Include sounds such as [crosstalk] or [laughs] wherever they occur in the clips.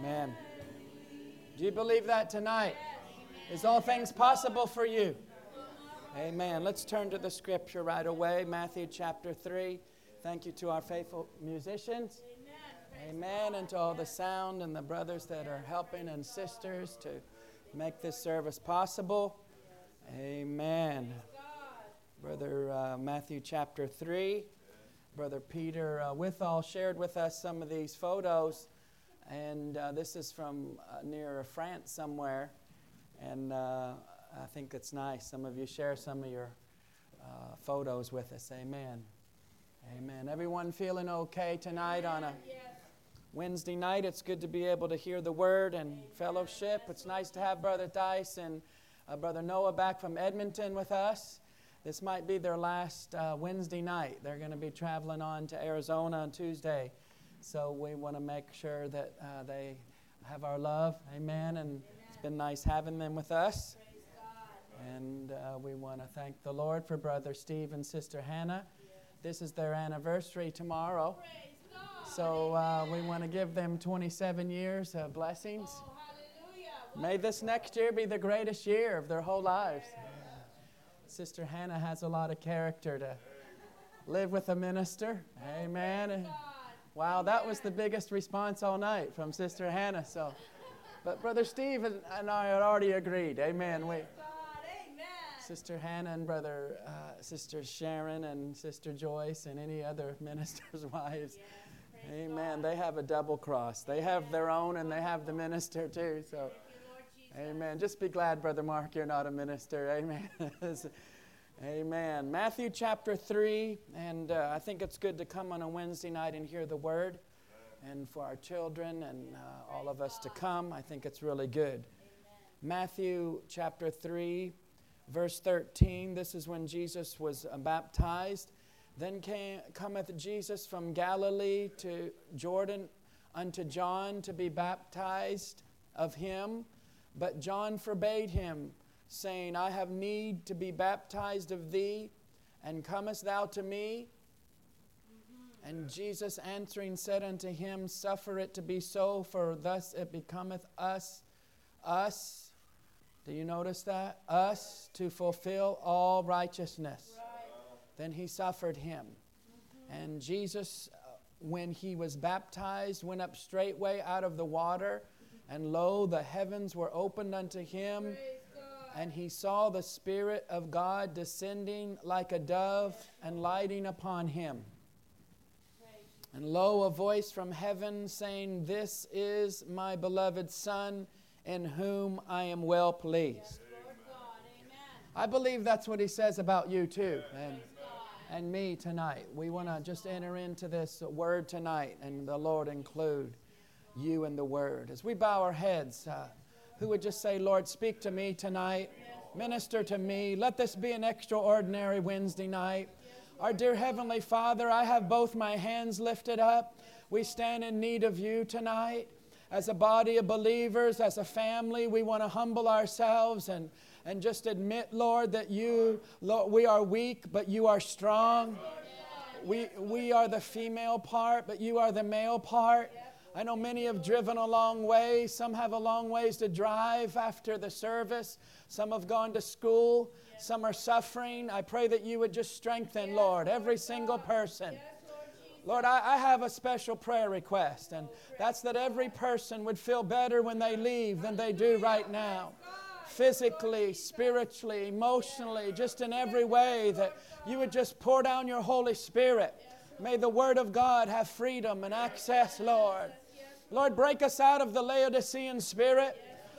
Amen. Do you believe that tonight? Is all things possible for you? Amen. Let's turn to the scripture right away. Matthew chapter 3. Thank you to our faithful musicians. Amen. And to all the sound and the brothers that are helping and sisters to make this service possible. Amen. Brother uh, Matthew chapter 3. Brother Peter uh, Withall shared with us some of these photos. And uh, this is from uh, near France somewhere. And uh, I think it's nice. Some of you share some of your uh, photos with us. Amen. Amen. Everyone feeling okay tonight on a Wednesday night? It's good to be able to hear the word and fellowship. It's nice to have Brother Dice and uh, Brother Noah back from Edmonton with us. This might be their last uh, Wednesday night. They're going to be traveling on to Arizona on Tuesday. So we want to make sure that uh, they have our love. Amen. And Amen. it's been nice having them with us. And uh, we want to thank the Lord for Brother Steve and Sister Hannah. This is their anniversary tomorrow. So uh, we want to give them 27 years of blessings. May this next year be the greatest year of their whole lives. Sister Hannah has a lot of character to live with a minister. Amen. Wow, that was the biggest response all night from Sister Hannah. So, but Brother Steve and I had already agreed. Amen. We, Sister Hannah and Brother uh, Sister Sharon and Sister Joyce and any other [laughs] ministers' wives. Amen. They have a double cross. They have their own and they have the minister too. So, Amen. Just be glad, Brother Mark, you're not a minister. Amen. [laughs] Amen. Matthew chapter 3, and uh, I think it's good to come on a Wednesday night and hear the word. And for our children and uh, all of us to come, I think it's really good. Matthew chapter 3, verse 13. This is when Jesus was uh, baptized. Then came, cometh Jesus from Galilee to Jordan unto John to be baptized of him. But John forbade him saying, I have need to be baptized of thee, and comest thou to me? And Jesus answering said unto him, Suffer it to be so, for thus it becometh us, us, do you notice that? Us to fulfill all righteousness. Right. Then he suffered him. Mm-hmm. And Jesus, uh, when he was baptized, went up straightway out of the water, and lo, the heavens were opened unto him. Praise and he saw the Spirit of God descending like a dove and lighting upon him. And lo, a voice from heaven saying, This is my beloved Son, in whom I am well pleased. I believe that's what he says about you too, and, and me tonight. We want to just enter into this word tonight, and the Lord include you in the word. As we bow our heads, uh, who would just say, Lord, speak to me tonight, minister to me. Let this be an extraordinary Wednesday night. Our dear Heavenly Father, I have both my hands lifted up. We stand in need of you tonight. As a body of believers, as a family, we want to humble ourselves and, and just admit, Lord, that you, Lord, we are weak, but you are strong. We, we are the female part, but you are the male part. I know many have driven a long way. Some have a long ways to drive after the service. Some have gone to school. Some are suffering. I pray that you would just strengthen, Lord, every single person. Lord, I, I, have a special prayer request, and that's that every person would feel better when they leave than they do right now. Physically, spiritually, emotionally, just in every way, that you would just pour down your Holy Spirit. May the Word of God have freedom and access, Lord. Lord, break us out of the Laodicean spirit.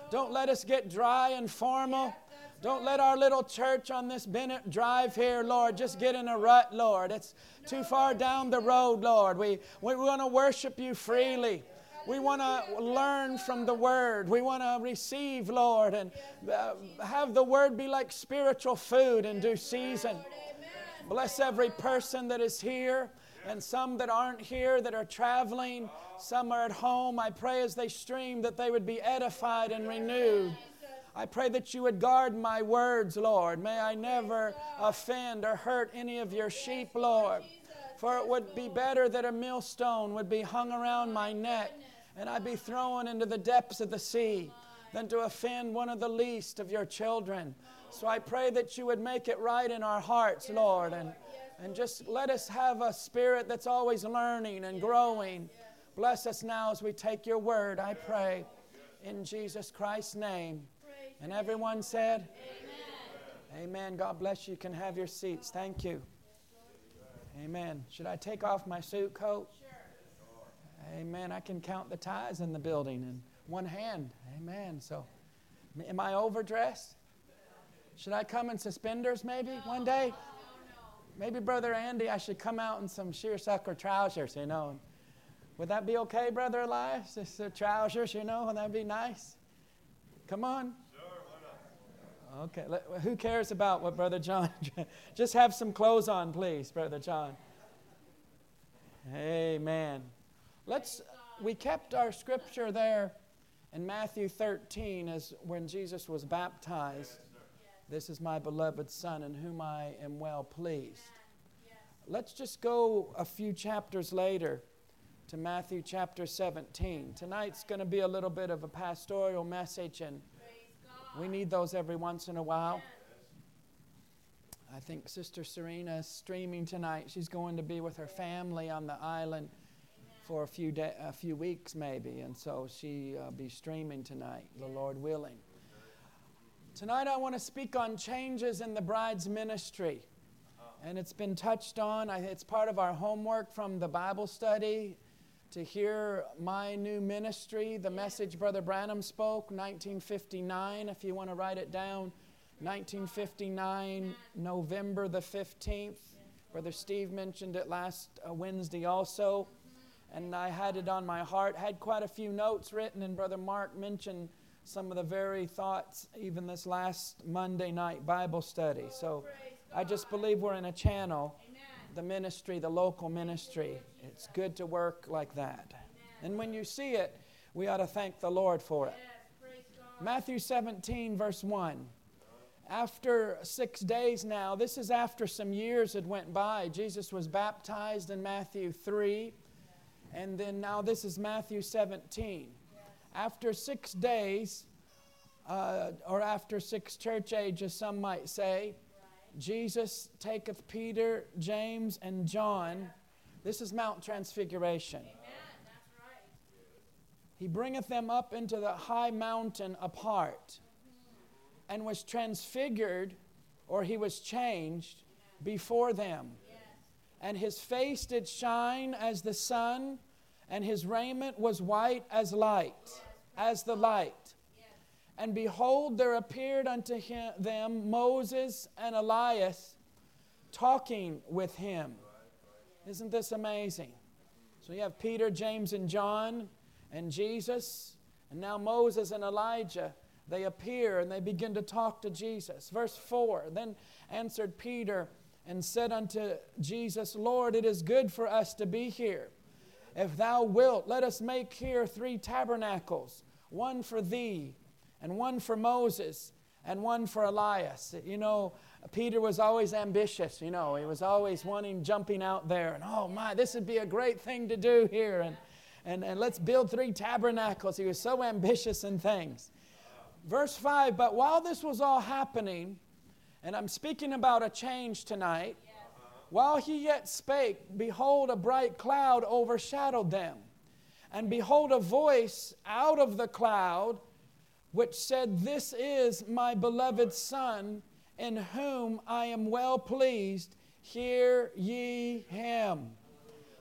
Don't let us get dry and formal. Don't let our little church on this Bennett Drive here, Lord, just get in a rut, Lord. It's too far down the road, Lord. We, we want to worship you freely. We want to learn from the Word. We want to receive, Lord, and uh, have the Word be like spiritual food in due season. Bless every person that is here and some that aren't here that are traveling. Some are at home. I pray as they stream that they would be edified and renewed. I pray that you would guard my words, Lord. May I never offend or hurt any of your sheep, Lord. For it would be better that a millstone would be hung around my neck and I be thrown into the depths of the sea than to offend one of the least of your children. So I pray that you would make it right in our hearts, Lord, and, and just let us have a spirit that's always learning and growing. Bless us now as we take your word, I pray, in Jesus Christ's name. And everyone said, Amen. Amen. God bless you. You can have your seats. Thank you. Amen. Should I take off my suit coat? Amen. I can count the ties in the building in one hand. Amen. So, am I overdressed? Should I come in suspenders maybe one day? Maybe Brother Andy, I should come out in some seersucker trousers, you know. Would that be okay, Brother Elias? Just the uh, trousers, you know, would that be nice? Come on. Sure, okay, who cares about what Brother John? [laughs] Just have some clothes on, please, Brother John. Amen. Let's. We kept our scripture there in Matthew 13 as when Jesus was baptized. This is my beloved Son in whom I am well pleased. Let's just go a few chapters later to Matthew chapter 17. Tonight's going to be a little bit of a pastoral message, and we need those every once in a while. I think Sister Serena is streaming tonight. She's going to be with her family on the island for a few, day, a few weeks, maybe, and so she'll uh, be streaming tonight, the Lord willing. Tonight, I want to speak on changes in the bride's ministry. And it's been touched on. It's part of our homework from the Bible study to hear my new ministry, the message Brother Branham spoke, 1959, if you want to write it down. 1959, November the 15th. Brother Steve mentioned it last uh, Wednesday also. And I had it on my heart, had quite a few notes written, and Brother Mark mentioned some of the very thoughts even this last Monday night Bible study. So I just believe we're in a channel, the ministry, the local ministry. It's good to work like that. And when you see it, we ought to thank the Lord for it. Matthew 17, verse 1. After six days now, this is after some years had went by. Jesus was baptized in Matthew 3. And then now this is Matthew 17 after six days, uh, or after six church ages, some might say, Jesus taketh Peter, James, and John. This is Mount Transfiguration. He bringeth them up into the high mountain apart and was transfigured, or he was changed before them. And his face did shine as the sun and his raiment was white as light, as the light. And behold, there appeared unto him, them Moses and Elias talking with him. Isn't this amazing? So you have Peter, James, and John, and Jesus, and now Moses and Elijah. They appear and they begin to talk to Jesus. Verse 4 Then answered Peter and said unto Jesus, Lord, it is good for us to be here. If thou wilt, let us make here three tabernacles one for thee, and one for Moses, and one for Elias. You know, Peter was always ambitious, you know, he was always wanting, jumping out there, and oh my, this would be a great thing to do here, and, and, and let's build three tabernacles. He was so ambitious in things. Verse 5 But while this was all happening, and I'm speaking about a change tonight. While he yet spake, behold, a bright cloud overshadowed them. And behold, a voice out of the cloud which said, This is my beloved Son, in whom I am well pleased. Hear ye him.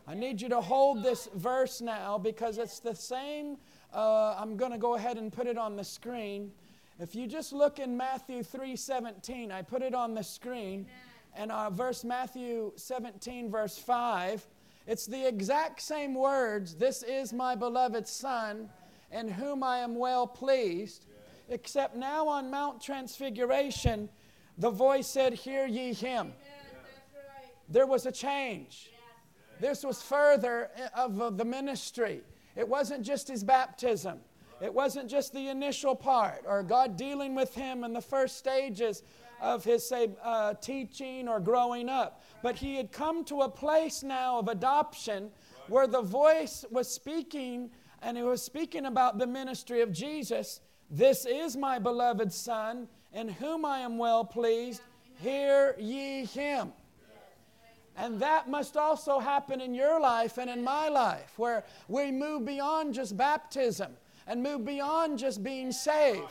I need you to hold this verse now because it's the same. Uh, I'm going to go ahead and put it on the screen. If you just look in Matthew 3:17, I put it on the screen. Amen and our verse Matthew 17, verse 5, it's the exact same words This is my beloved Son, in whom I am well pleased. Except now on Mount Transfiguration, the voice said, Hear ye him. There was a change. This was further eh, of the ministry. It wasn't just his baptism. It wasn't just the initial part or God dealing with him in the first stages of his, say, uh, teaching or growing up. But he had come to a place now of adoption where the voice was speaking and it was speaking about the ministry of Jesus. This is my beloved Son, in whom I am well pleased. Hear ye him. And that must also happen in your life and in my life, where we move beyond just baptism and move beyond just being saved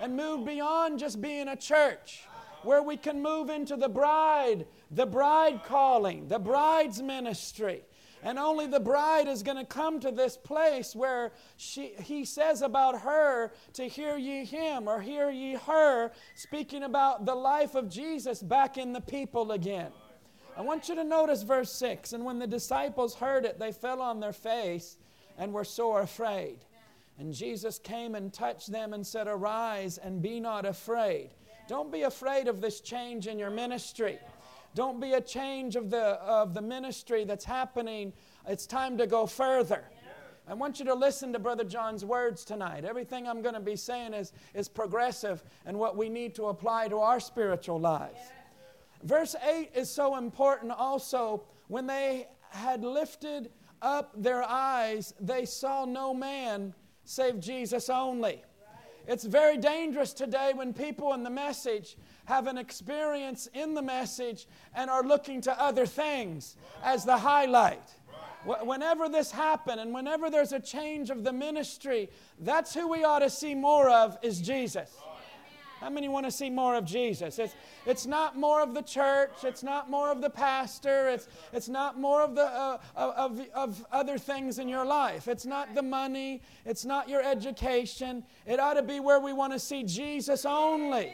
and move beyond just being a church, where we can move into the bride, the bride calling, the bride's ministry. And only the bride is going to come to this place where she, he says about her to hear ye him or hear ye her, speaking about the life of Jesus back in the people again. I want you to notice verse 6. And when the disciples heard it, they fell on their face and were sore afraid. And Jesus came and touched them and said, Arise and be not afraid. Don't be afraid of this change in your ministry. Don't be a change of the, of the ministry that's happening. It's time to go further. I want you to listen to Brother John's words tonight. Everything I'm going to be saying is, is progressive and what we need to apply to our spiritual lives. Verse 8 is so important also. When they had lifted up their eyes, they saw no man save Jesus only. It's very dangerous today when people in the message have an experience in the message and are looking to other things as the highlight. Whenever this happens and whenever there's a change of the ministry, that's who we ought to see more of is Jesus. How many want to see more of Jesus? It's, it's not more of the church. It's not more of the pastor. It's, it's not more of, the, uh, of, of other things in your life. It's not the money. It's not your education. It ought to be where we want to see Jesus only.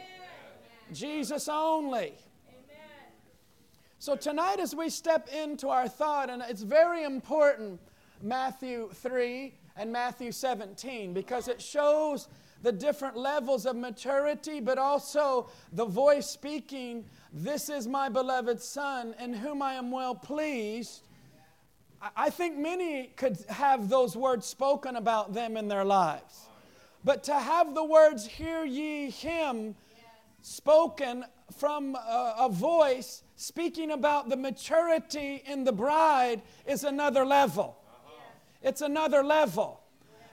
Jesus only. So, tonight, as we step into our thought, and it's very important, Matthew 3 and Matthew 17, because it shows the different levels of maturity, but also the voice speaking, This is my beloved Son, in whom I am well pleased. I think many could have those words spoken about them in their lives. But to have the words, Hear ye him, spoken from a, a, voice speaking about the maturity in the bride is another level. It's another level.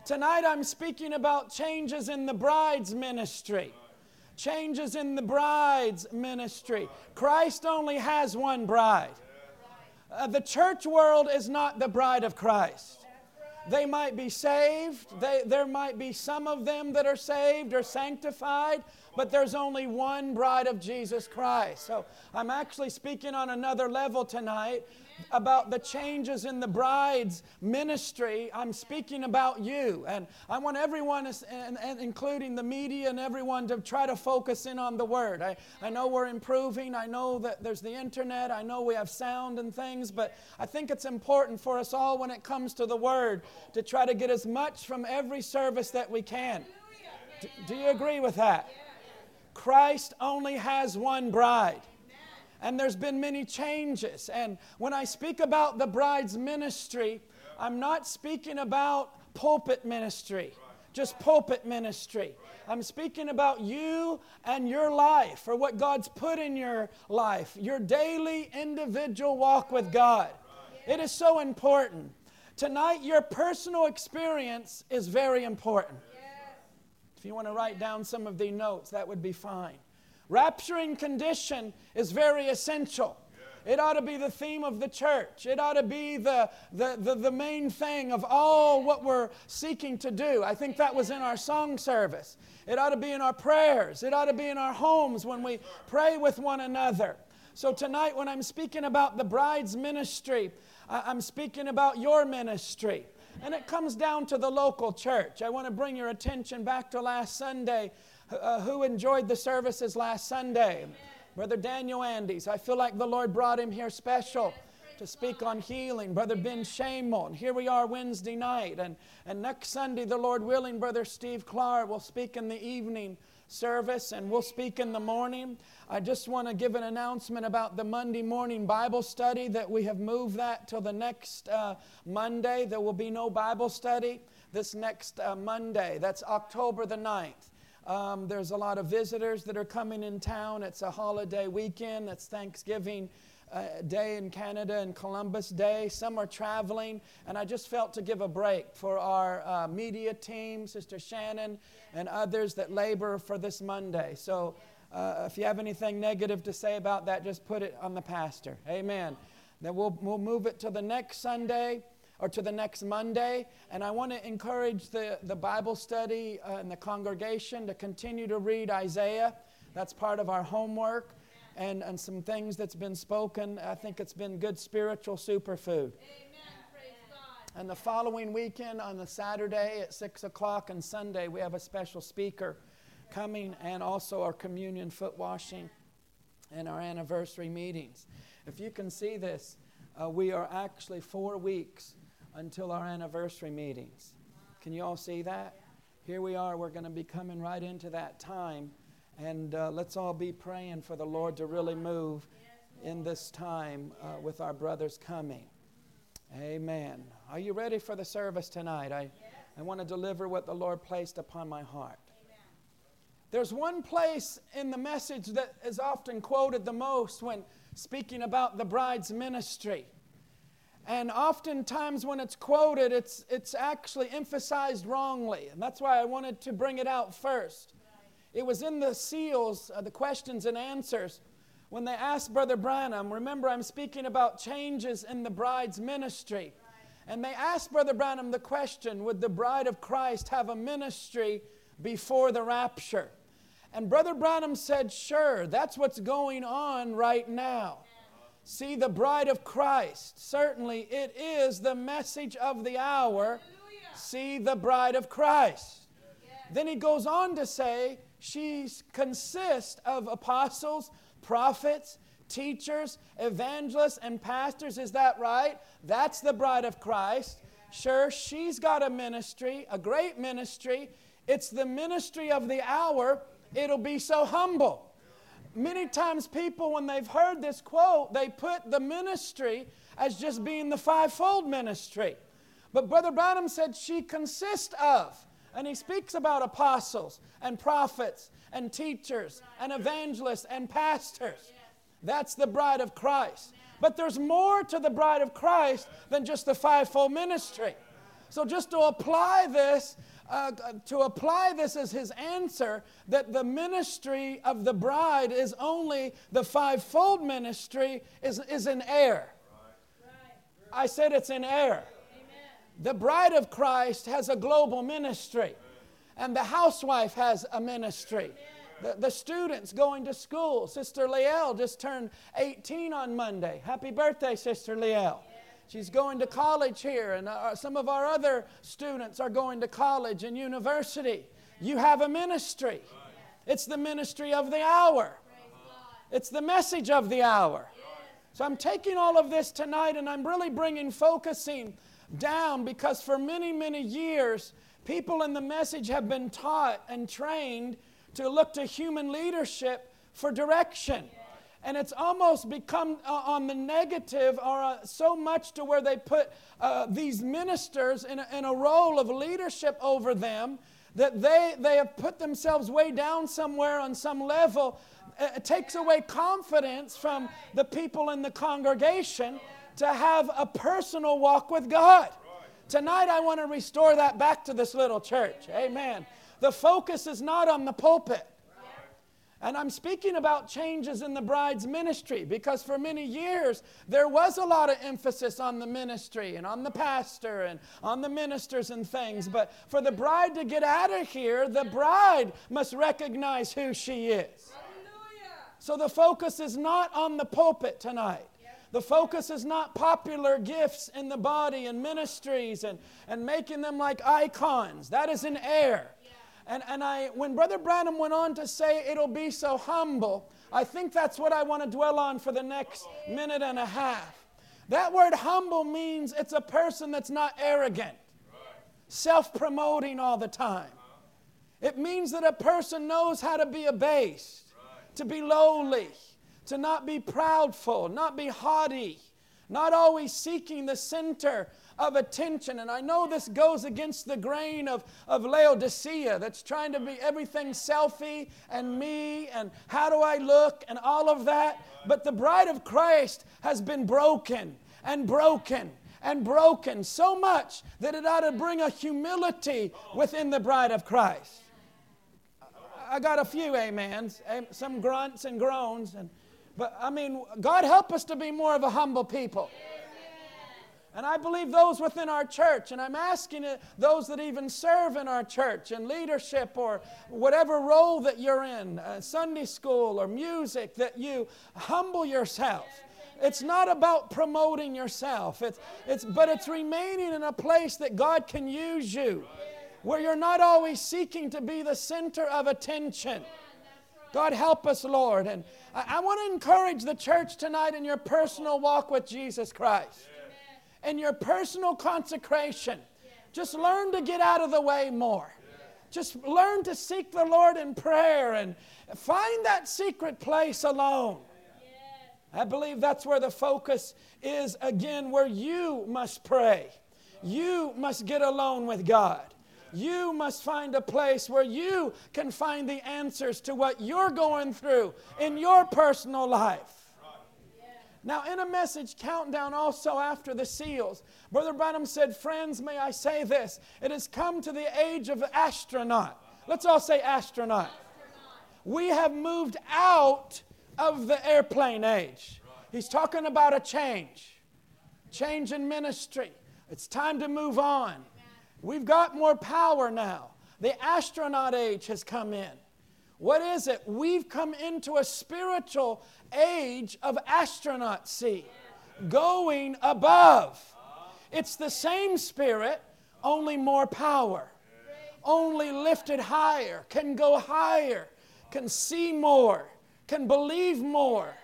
Tonight I'm speaking about changes in the bride's ministry. Changes in the bride's ministry. Christ only has one bride. Uh, the church world is not the bride of Christ. They might be saved. They, there might be some of them that are saved or sanctified, but there's only one bride of Jesus Christ. So I'm actually speaking on another level tonight about the changes in the bride's ministry. I'm speaking about you. And I want everyone, including the media and everyone, to try to focus in on the word. I, I know we're improving. I know that there's the internet. I know we have sound and things. But I think it's important for us all when it comes to the word to try to get as much from every service that we can. Do, do you agree with that? Christ only has one bride. And there's been many changes. And when I speak about the bride's ministry, I'm not speaking about pulpit ministry, just pulpit ministry. I'm speaking about you and your life, or what God's put in your life, your daily individual walk with God. It is so important. Tonight, your personal experience is very important. If you want to write down some of the notes, that would be fine. Rapturing condition is very essential. It ought to be the theme of the church. It ought to be the, the, the, the, main thing of all what we're seeking to do. I think that was in our song service. It ought to be in our prayers. It ought to be in our homes when we pray with one another. So, tonight, when I'm speaking about the bride's ministry, I'm speaking about your ministry. And it comes down to the local church. I want to bring your attention back to last Sunday. Uh, who enjoyed the services last Sunday? Amen. Brother Daniel Andes. I feel like the Lord brought him here special to speak on healing. Brother Ben Shamon. Here we are Wednesday night. And, and next Sunday, the Lord willing, Brother Steve Clark will speak in the evening service and we'll speak in the morning. I just want to give an announcement about the Monday morning Bible study that we have moved that till the next uh, Monday. There will be no Bible study this next uh, Monday. That's October the 9th. Um, there's a lot of visitors that are coming in town. It's a holiday weekend, it's Thanksgiving uh, Day in Canada and Columbus Day. Some are traveling, and I just felt to give a break for our uh, media team, Sister Shannon, and others that labor for this Monday. So uh, if you have anything negative to say about that, just put it on the pastor. Amen. Then we'll, we'll move it to the next Sunday or to the next Monday. And I want to encourage the, the Bible study uh, and the congregation to continue to read Isaiah. That's part of our homework and, and some things that's been spoken. I think it's been good spiritual superfood. And the following weekend on the Saturday at 6 o'clock and Sunday, we have a special speaker coming and also our communion foot washing and our anniversary meetings. If you can see this, uh, we are actually four weeks until our anniversary meetings. Can you all see that? Here we are, we're going to be coming right into that time. And uh, let's all be praying for the Lord to really move in this time uh, with our brothers coming. Amen. Are you ready for the service tonight? I, I want to deliver what the Lord placed upon my heart. There's one place in the message that is often quoted the most when speaking about the bride's ministry. And oftentimes, when it's quoted, it's, it's actually emphasized wrongly. And that's why I wanted to bring it out first. It was in the seals, uh, the questions and answers, when they asked Brother Branham, remember, I'm speaking about changes in the bride's ministry. And they asked Brother Branham the question Would the bride of Christ have a ministry before the rapture? And Brother Branham said, Sure, that's what's going on right now. See, the bride of Christ, certainly it is the message of the hour. See, the bride of Christ. Then he goes on to say, she consists of apostles, prophets, teachers, evangelists, and pastors. Is that right? That's the bride of Christ. Sure, she's got a ministry, a great ministry. It's the ministry of the hour. It'll be so humble. Many times, people, when they've heard this quote, they put the ministry as just being the fivefold ministry. But Brother Branham said she consists of and he speaks about apostles and prophets and teachers and evangelists and pastors. That's the bride of Christ. But there's more to the bride of Christ than just the fivefold ministry. So just to apply this, uh, to apply this as his answer, that the ministry of the bride is only the fivefold ministry is, is in air. I said it's in air. The bride of Christ has a global ministry, and the housewife has a ministry. The, the students going to school. Sister Liel just turned 18 on Monday. Happy birthday, Sister Liel. She's going to college here, and uh, some of our other students are going to college and university. You have a ministry. It's the ministry of the hour, it's the message of the hour. So I'm taking all of this tonight and I'm really bringing focusing down because for many, many years, people in the message have been taught and trained to look to human leadership for direction. And it's almost become uh, on the negative, or uh, so much to where they put uh, these ministers in a, in a role of leadership over them that they, they have put themselves way down somewhere on some level. It takes away confidence from the people in the congregation to have a personal walk with God. Tonight, I want to restore that back to this little church. Amen. The focus is not on the pulpit. And I'm speaking about changes in the bride's ministry because for many years there was a lot of emphasis on the ministry and on the pastor and on the ministers and things. But for the bride to get out of here, the bride must recognize who she is. So the focus is not on the pulpit tonight. The focus is not popular gifts in the body and ministries and, and making them like icons. That is an air. And, and I, when Brother Branham went on to say it'll be so humble, I think that's what I want to dwell on for the next minute and a half. That word humble means it's a person that's not arrogant, self promoting all the time. It means that a person knows how to be abased, to be lowly, to not be proudful, not be haughty, not always seeking the center of attention. And I know this goes against the grain of, of Laodicea that's trying to be everything selfie and me and how do I look and all of that. But the bride of Christ has been broken and broken and broken so much that it ought to bring a humility within the bride of Christ. I got a few amens, some grunts and groans, and but I mean, God help us to be more of a humble people. And I believe those within our church, and I'm asking those that even serve in our church in leadership or whatever role that you're in, uh, Sunday school or music, that you humble yourself. It's not about promoting yourself, it's, it's, but it's remaining in a place that God can use you, where you're not always seeking to be the center of attention. God help us, Lord. And I, I want to encourage the church tonight in your personal walk with Jesus Christ and your personal consecration. Just learn to get out of the way more. Just learn to seek the Lord in prayer and find that secret place alone. I believe that's where the focus is again, where you must pray. You must get alone with God. You must find a place where you can find the answers to what you're going through in your personal life. Now, in a message countdown also after the seals, Brother Branham said, Friends, may I say this? It has come to the age of astronaut. Let's all say astronaut. astronaut. We have moved out of the airplane age. He's talking about a change, change in ministry. It's time to move on. We've got more power now. The astronaut age has come in. What is it? We've come into a spiritual age of astronautcy, going above. It's the same spirit, only more power, only lifted higher, can go higher, can see more, can believe more,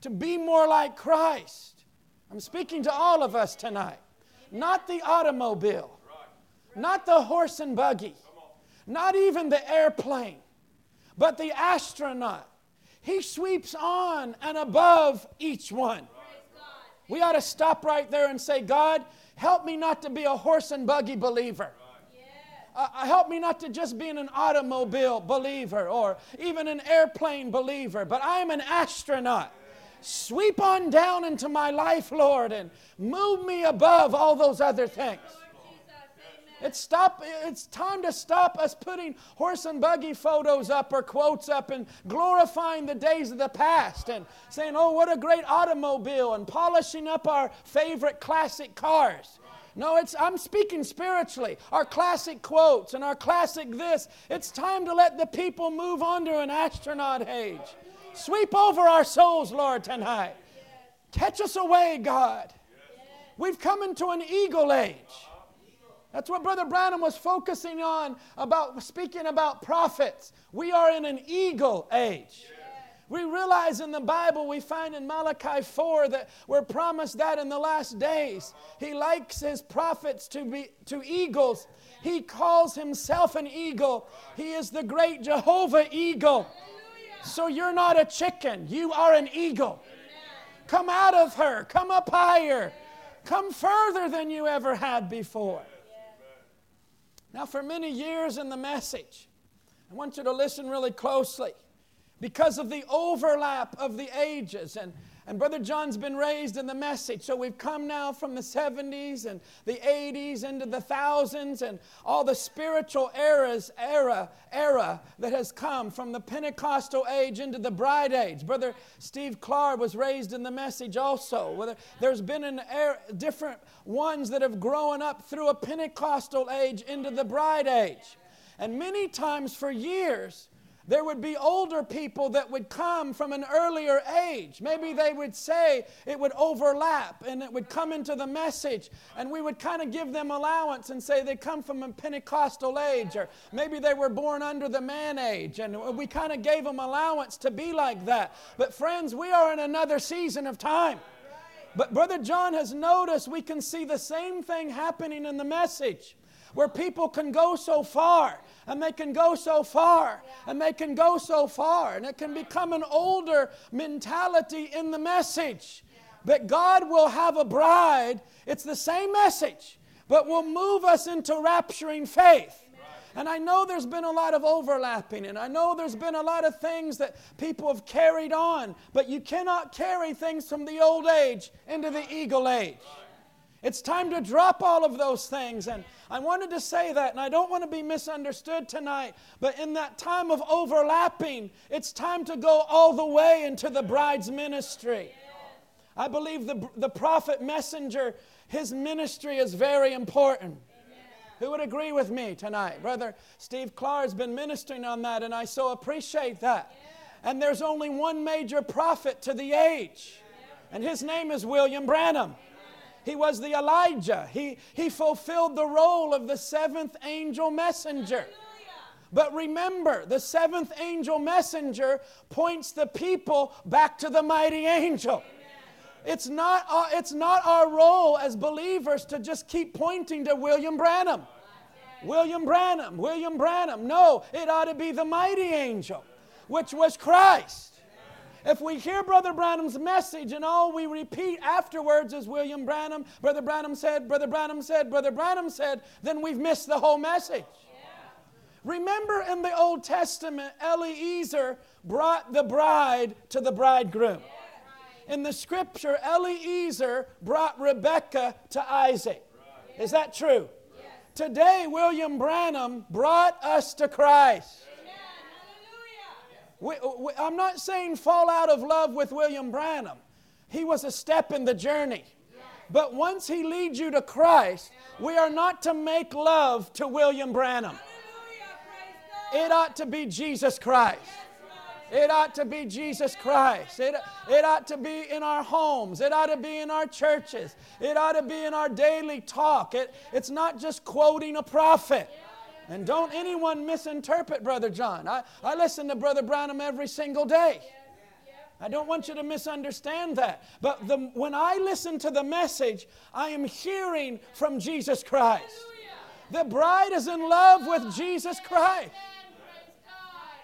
to be more like Christ. I'm speaking to all of us tonight. Not the automobile, not the horse and buggy, not even the airplane, but the astronaut he sweeps on and above each one. We ought to stop right there and say, God, help me not to be a horse and buggy believer. Uh, uh, help me not to just be an automobile believer or even an airplane believer, but I'm an astronaut. Sweep on down into my life, Lord, and move me above all those other things. It's, stop, it's time to stop us putting horse and buggy photos up or quotes up and glorifying the days of the past and saying, oh, what a great automobile and polishing up our favorite classic cars. No, it's I'm speaking spiritually. Our classic quotes and our classic this. It's time to let the people move on to an astronaut age. Sweep over our souls, Lord, tonight. Catch us away, God. We've come into an eagle age. That's what Brother Branham was focusing on about speaking about prophets. We are in an eagle age. We realize in the Bible, we find in Malachi 4 that we're promised that in the last days. He likes his prophets to be to eagles. He calls himself an eagle. He is the great Jehovah eagle. So you're not a chicken, you are an eagle. Come out of her, come up higher, come further than you ever had before. Now, for many years in the message, I want you to listen really closely because of the overlap of the ages. And, and Brother John's been raised in the message. So we've come now from the 70s and the 80s into the thousands and all the spiritual eras, era, era that has come from the Pentecostal age into the bride age. Brother Steve Clark was raised in the message also. There's been an era, different ones that have grown up through a Pentecostal age into the bride age. And many times for years, there would be older people that would come from an earlier age. Maybe they would say it would overlap and it would come into the message, and we would kind of give them allowance and say they come from a Pentecostal age, or maybe they were born under the man age, and we kind of gave them allowance to be like that. But, friends, we are in another season of time. But Brother John has noticed we can see the same thing happening in the message where people can go so far and they can go so far and they can go so far and it can become an older mentality in the message But God will have a bride. It's the same message, but will move us into rapturing faith. And I know there's been a lot of overlapping, and I know there's been a lot of things that people have carried on, but you cannot carry things from the old age into the eagle age. It's time to drop all of those things. And I wanted to say that, and I don't want to be misunderstood tonight, but in that time of overlapping, it's time to go all the way into the bride's ministry. I believe the, the prophet messenger, his ministry is very important. Who would agree with me tonight? Brother Steve Clark has been ministering on that, and I so appreciate that. And there's only one major prophet to the age, and his name is William Branham. He was the Elijah. He, he fulfilled the role of the seventh angel messenger. But remember, the seventh angel messenger points the people back to the mighty angel. It's not, uh, it's not our role as believers to just keep pointing to William Branham. William Branham, William Branham. No, it ought to be the mighty angel, which was Christ. If we hear Brother Branham's message and all we repeat afterwards is William Branham, Brother Branham said, Brother Branham said, Brother Branham said, then we've missed the whole message. Remember in the Old Testament, Eliezer brought the bride to the bridegroom. In the scripture, Eliezer brought Rebekah to Isaac. Is that true? Today, William Branham brought us to Christ. We, uh, we, I'm not saying fall out of love with William Branham. He was a step in the journey. But once he leads you to Christ, we are not to make love to William Branham. It ought to be Jesus Christ. It ought to be Jesus Christ. It, it ought to be in our homes. It ought to be in our churches. It ought to be in our daily talk. It, it's not just quoting a prophet. And don't anyone misinterpret Brother John. I, I listen to Brother Branham every single day. I don't want you to misunderstand that. But the, when I listen to the message, I am hearing from Jesus Christ. The bride is in love with Jesus Christ.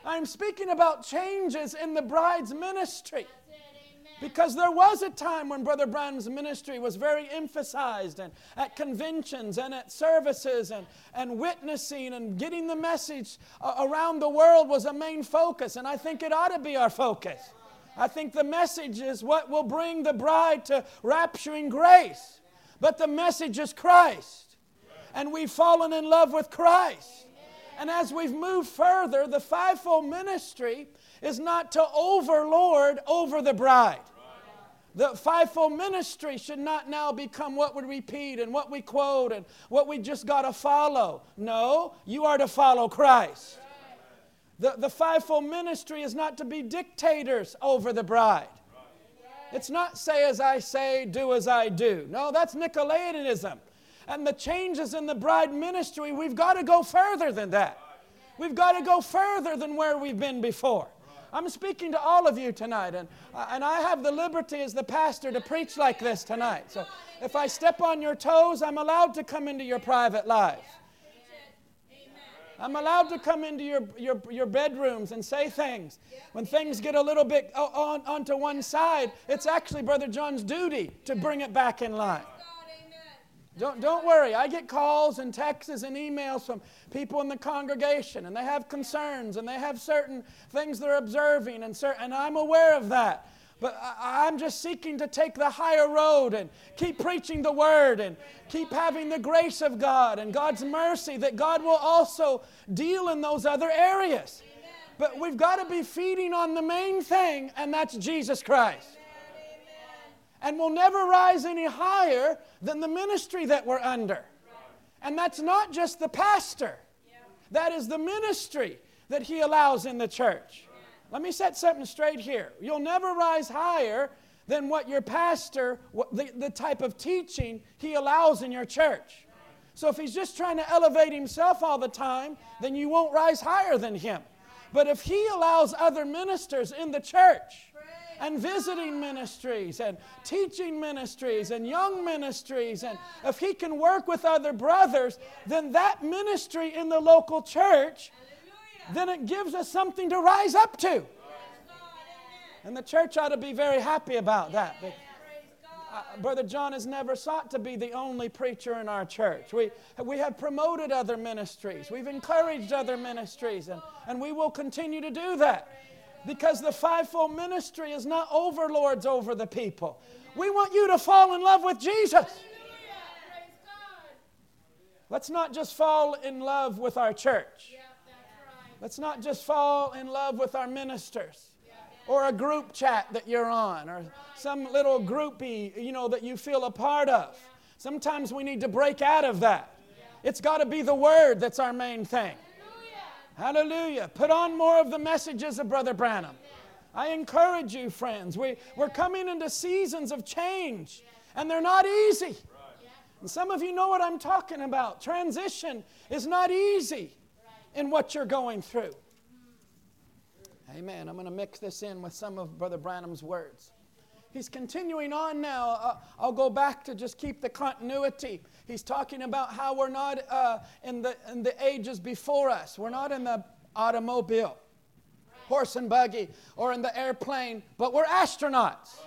I'm speaking about changes in the bride's ministry. Because there was a time when Brother Branham's ministry was very emphasized and at conventions and at services and, and witnessing and getting the message around the world was a main focus. And I think it ought to be our focus. I think the message is what will bring the bride to rapturing grace. But the message is Christ. And we've fallen in love with Christ. And as we've moved further, the fivefold ministry is not to overlord over the bride. The fivefold ministry should not now become what we repeat and what we quote and what we just got to follow. No, you are to follow Christ. The, the fivefold ministry is not to be dictators over the bride. It's not say as I say, do as I do. No, that's Nicolaitanism. And the changes in the bride ministry, we've got to go further than that. We've got to go further than where we've been before. I'm speaking to all of you tonight, and, uh, and I have the liberty as the pastor to preach like this tonight. So if I step on your toes, I'm allowed to come into your private life. I'm allowed to come into your, your, your bedrooms and say things. When things get a little bit on, onto one side, it's actually Brother John's duty to bring it back in line. Don't, don't worry. I get calls and texts and emails from people in the congregation, and they have concerns and they have certain things they're observing, and, certain, and I'm aware of that. But I, I'm just seeking to take the higher road and keep preaching the word and keep having the grace of God and God's mercy that God will also deal in those other areas. But we've got to be feeding on the main thing, and that's Jesus Christ and will never rise any higher than the ministry that we're under. And that's not just the pastor, that is the ministry that he allows in the church. Let me set something straight here. You'll never rise higher than what your pastor, the, the type of teaching he allows in your church. So if he's just trying to elevate himself all the time, then you won't rise higher than him. But if he allows other ministers in the church, and visiting ministries and teaching ministries and young ministries. And if he can work with other brothers, then that ministry in the local church, then it gives us something to rise up to. And the church ought to be very happy about that. Uh, Brother John has never sought to be the only preacher in our church. We, we have promoted other ministries, we've encouraged other ministries, and, and we will continue to do that because the fivefold ministry is not overlords over the people. We want you to fall in love with Jesus. Let's not just fall in love with our church. Let's not just fall in love with our ministers or a group chat that you're on or some little groupie, you know, that you feel a part of. Sometimes we need to break out of that. It's got to be the word that's our main thing. Hallelujah. Put on more of the messages of Brother Branham. I encourage you, friends. We, we're coming into seasons of change, and they're not easy. And some of you know what I'm talking about. Transition is not easy in what you're going through. Amen. I'm going to mix this in with some of Brother Branham's words. He's continuing on now. Uh, I'll go back to just keep the continuity. He's talking about how we're not uh, in, the, in the ages before us. We're not in the automobile, horse and buggy, or in the airplane, but we're astronauts.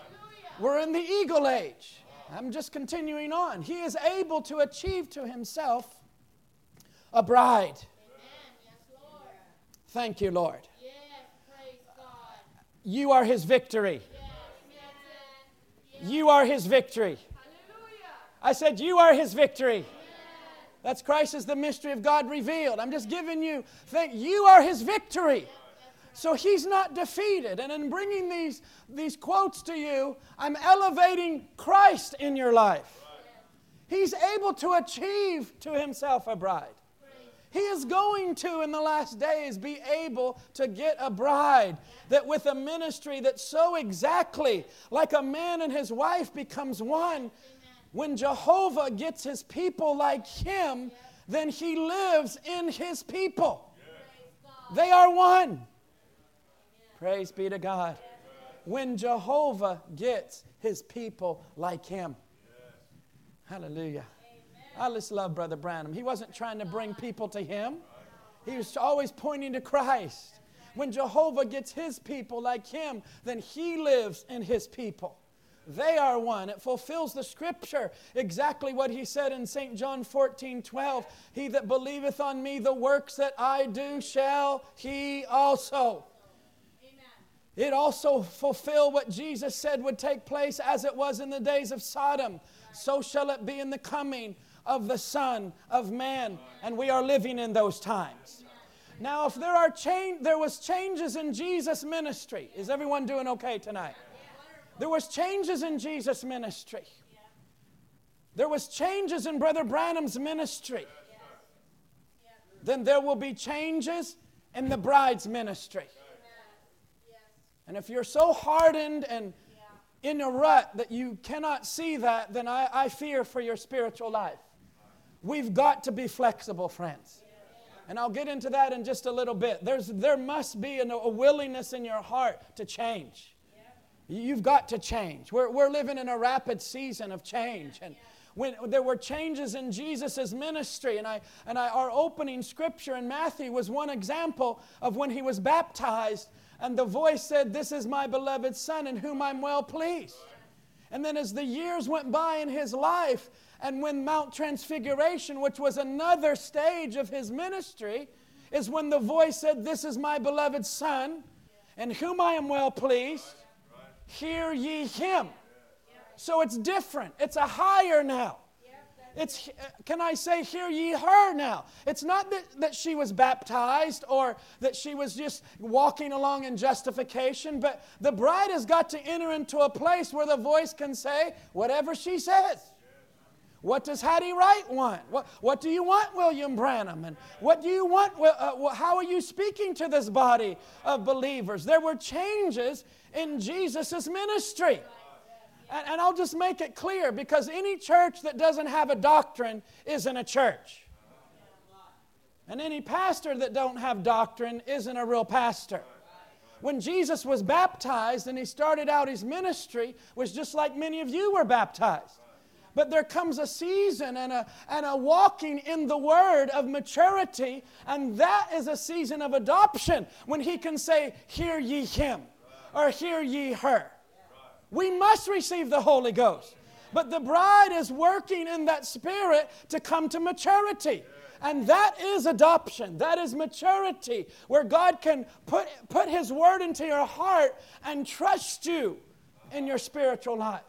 We're in the eagle age. I'm just continuing on. He is able to achieve to himself a bride. Thank you, Lord. You are his victory. You are his victory. I said, You are his victory. That's Christ is the mystery of God revealed. I'm just giving you, think you are his victory. So he's not defeated. And in bringing these, these quotes to you, I'm elevating Christ in your life. He's able to achieve to himself a bride. He is going to, in the last days, be able to get a bride that with a ministry that's so exactly like a man and his wife becomes one. When Jehovah gets his people like him, then he lives in his people. They are one. Praise be to God. When Jehovah gets his people like him. Hallelujah. I just love Brother Branham. He wasn't trying to bring people to him, he was always pointing to Christ. When Jehovah gets his people like him, then he lives in his people. They are one. It fulfills the scripture exactly what he said in St. John 14 12. He that believeth on me, the works that I do shall he also. It also fulfill what Jesus said would take place as it was in the days of Sodom. So shall it be in the coming of the Son of Man, and we are living in those times. Now, if there are change, there was changes in Jesus' ministry. Is everyone doing okay tonight? There was changes in Jesus' ministry. There was changes in Brother Branham's ministry. Then there will be changes in the bride's ministry. And if you're so hardened and in a rut that you cannot see that, then I, I fear for your spiritual life. We've got to be flexible, friends. And I'll get into that in just a little bit. There's, there must be a, a willingness in your heart to change. You've got to change. We're, we're living in a rapid season of change. And when there were changes in Jesus' ministry, and, I, and I, our opening scripture in Matthew was one example of when he was baptized, and the voice said, This is my beloved Son in whom I'm well pleased. And then as the years went by in his life, and when Mount Transfiguration, which was another stage of his ministry, is when the voice said, This is my beloved Son, in whom I am well pleased. Hear ye him. So it's different, it's a higher now. It's, can I say, hear ye her now? It's not that, that she was baptized or that she was just walking along in justification, but the bride has got to enter into a place where the voice can say whatever she says. What does Hattie Wright want? What, what do you want, William Branham? And what do you want? Uh, how are you speaking to this body of believers? There were changes in Jesus' ministry. And, and I'll just make it clear because any church that doesn't have a doctrine isn't a church. And any pastor that don't have doctrine isn't a real pastor when Jesus was baptized and he started out his ministry was just like many of you were baptized. But there comes a season and a, and a walking in the word of maturity, and that is a season of adoption when he can say, Hear ye him, or hear ye her. We must receive the Holy Ghost. But the bride is working in that spirit to come to maturity. And that is adoption. That is maturity, where God can put, put His word into your heart and trust you in your spiritual life.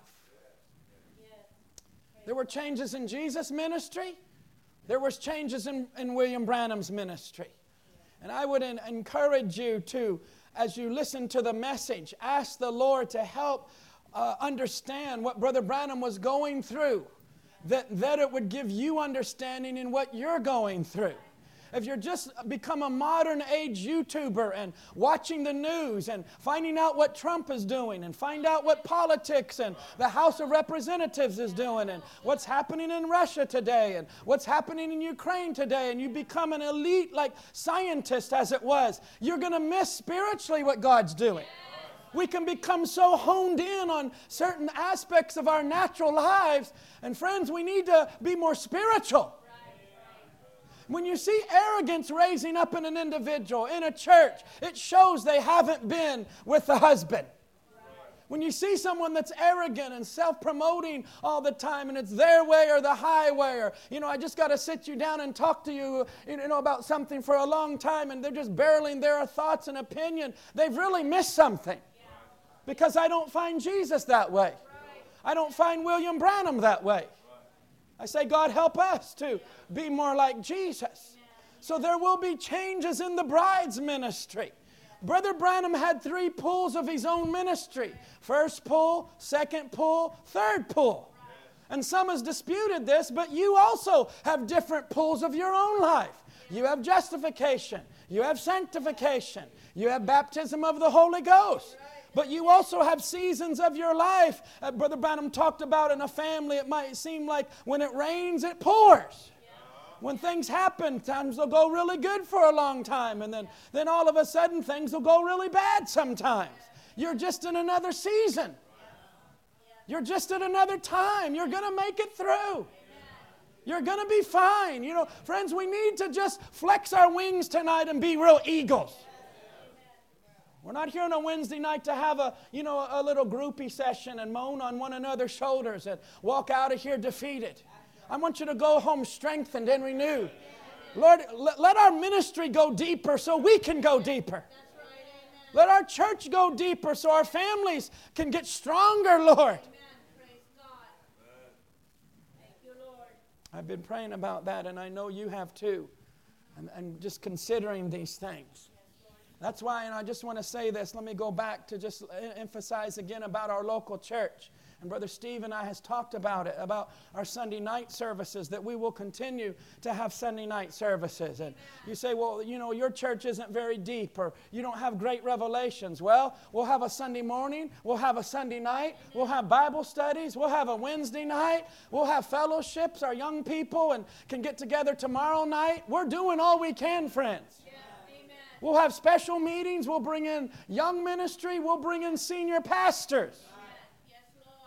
There were changes in Jesus' ministry. There was changes in, in William Branham's ministry. And I would encourage you to, as you listen to the message, ask the Lord to help uh, understand what Brother Branham was going through, that, that it would give you understanding in what you're going through if you're just become a modern age YouTuber and watching the news and finding out what Trump is doing and find out what politics and the House of Representatives is doing and what's happening in Russia today and what's happening in Ukraine today and you become an elite like scientist as it was, you're going to miss spiritually what God's doing we can become so honed in on certain aspects of our natural lives. And friends, we need to be more spiritual. When you see arrogance raising up in an individual, in a church, it shows they haven't been with the husband. When you see someone that's arrogant and self promoting all the time and it's their way or the highway, or, you know, I just got to sit you down and talk to you, you know, about something for a long time and they're just barreling their thoughts and opinion, they've really missed something. Because I don't find Jesus that way. I don't find William Branham that way. I say, God, help us to be more like Jesus. So there will be changes in the bride's ministry. Brother Branham had three pulls of his own ministry first pull, second pull, third pull. And some has disputed this, but you also have different pools of your own life. You have justification, you have sanctification, you have baptism of the Holy Ghost. But you also have seasons of your life. Uh, Brother Branham talked about in a family, it might seem like when it rains, it pours. When things happen, times will go really good for a long time, and then, then all of a sudden things will go really bad sometimes. You're just in another season. You're just at another time. You're going to make it through. You're going to be fine. You know, friends, we need to just flex our wings tonight and be real eagles. We're not here on a Wednesday night to have a, you know, a little groupie session and moan on one another's shoulders and walk out of here defeated. I want you to go home strengthened and renewed. Lord, let our ministry go deeper so we can go deeper. Let our church go deeper so our families can get stronger, Lord. I've been praying about that, and I know you have too. And, and just considering these things. That's why, and I just want to say this. Let me go back to just emphasize again about our local church. And Brother Steve and I has talked about it, about our Sunday night services, that we will continue to have Sunday night services. And you say, well, you know, your church isn't very deep or you don't have great revelations. Well, we'll have a Sunday morning, we'll have a Sunday night, we'll have Bible studies, we'll have a Wednesday night, we'll have fellowships, our young people, and can get together tomorrow night. We're doing all we can, friends. We'll have special meetings. We'll bring in young ministry. We'll bring in senior pastors.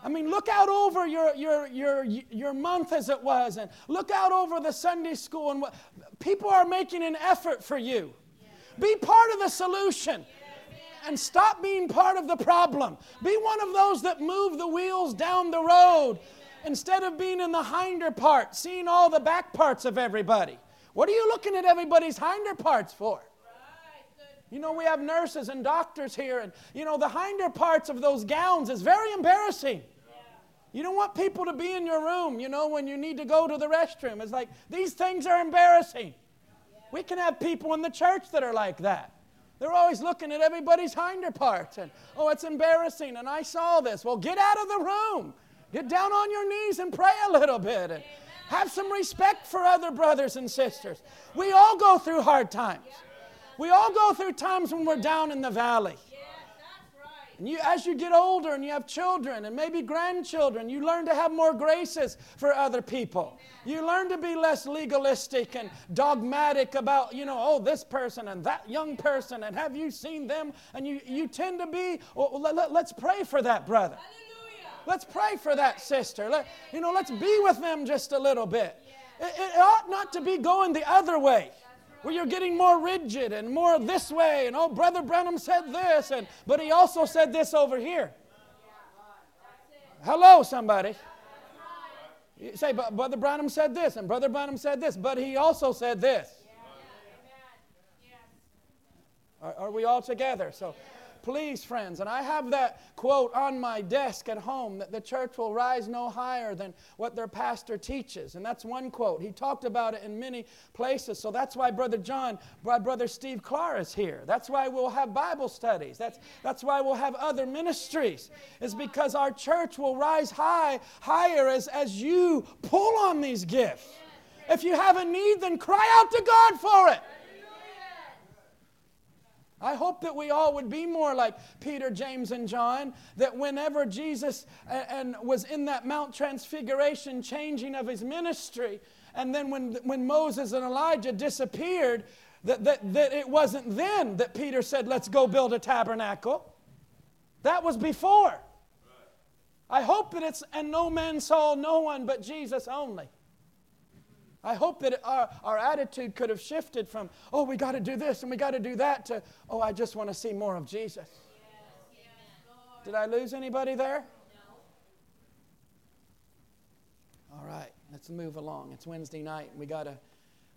I mean, look out over your, your, your, your month as it was, and look out over the Sunday school. And what, people are making an effort for you. Be part of the solution and stop being part of the problem. Be one of those that move the wheels down the road instead of being in the hinder part, seeing all the back parts of everybody. What are you looking at everybody's hinder parts for? You know, we have nurses and doctors here, and you know, the hinder parts of those gowns is very embarrassing. You don't want people to be in your room, you know, when you need to go to the restroom. It's like, these things are embarrassing. We can have people in the church that are like that. They're always looking at everybody's hinder parts and, oh, it's embarrassing, and I saw this. Well, get out of the room. Get down on your knees and pray a little bit and have some respect for other brothers and sisters. We all go through hard times. We all go through times when we're down in the valley. And you, as you get older and you have children and maybe grandchildren, you learn to have more graces for other people. You learn to be less legalistic and dogmatic about, you know, oh, this person and that young person, and have you seen them? And you, you tend to be, well, let, us pray for that brother. Hallelujah. Let's pray for that sister. Let, you know, let's be with them just a little bit. It, it ought not to be going the other way where you're getting more rigid and more this way and oh brother branham said this and but he also said this over here hello somebody You say, but Brother Branham said this, and Brother Branham said this, but he also said this. Are, are we all together? So, please, friends, and I have that quote on my desk at home that the church will rise no higher than what their pastor teaches. And that's one quote. He talked about it in many places. So that's why Brother John, Brother Steve Clark is here. That's why we'll have Bible studies. That's, that's why we'll have other ministries. Is because our church will rise high, higher as, as you pull on these gifts. If you have a need, then cry out to God for it. I hope that we all would be more like Peter, James, and John, that whenever Jesus and was in that Mount Transfiguration changing of his ministry, and then when, when Moses and Elijah disappeared, that, that, that it wasn't then that Peter said, Let's go build a tabernacle. That was before. I hope that it's, and no man saw no one but Jesus only. I hope that our, our attitude could have shifted from, oh, we got to do this and we got to do that, to, oh, I just want to see more of Jesus. Did I lose anybody there? All right, let's move along. It's Wednesday night. And we got to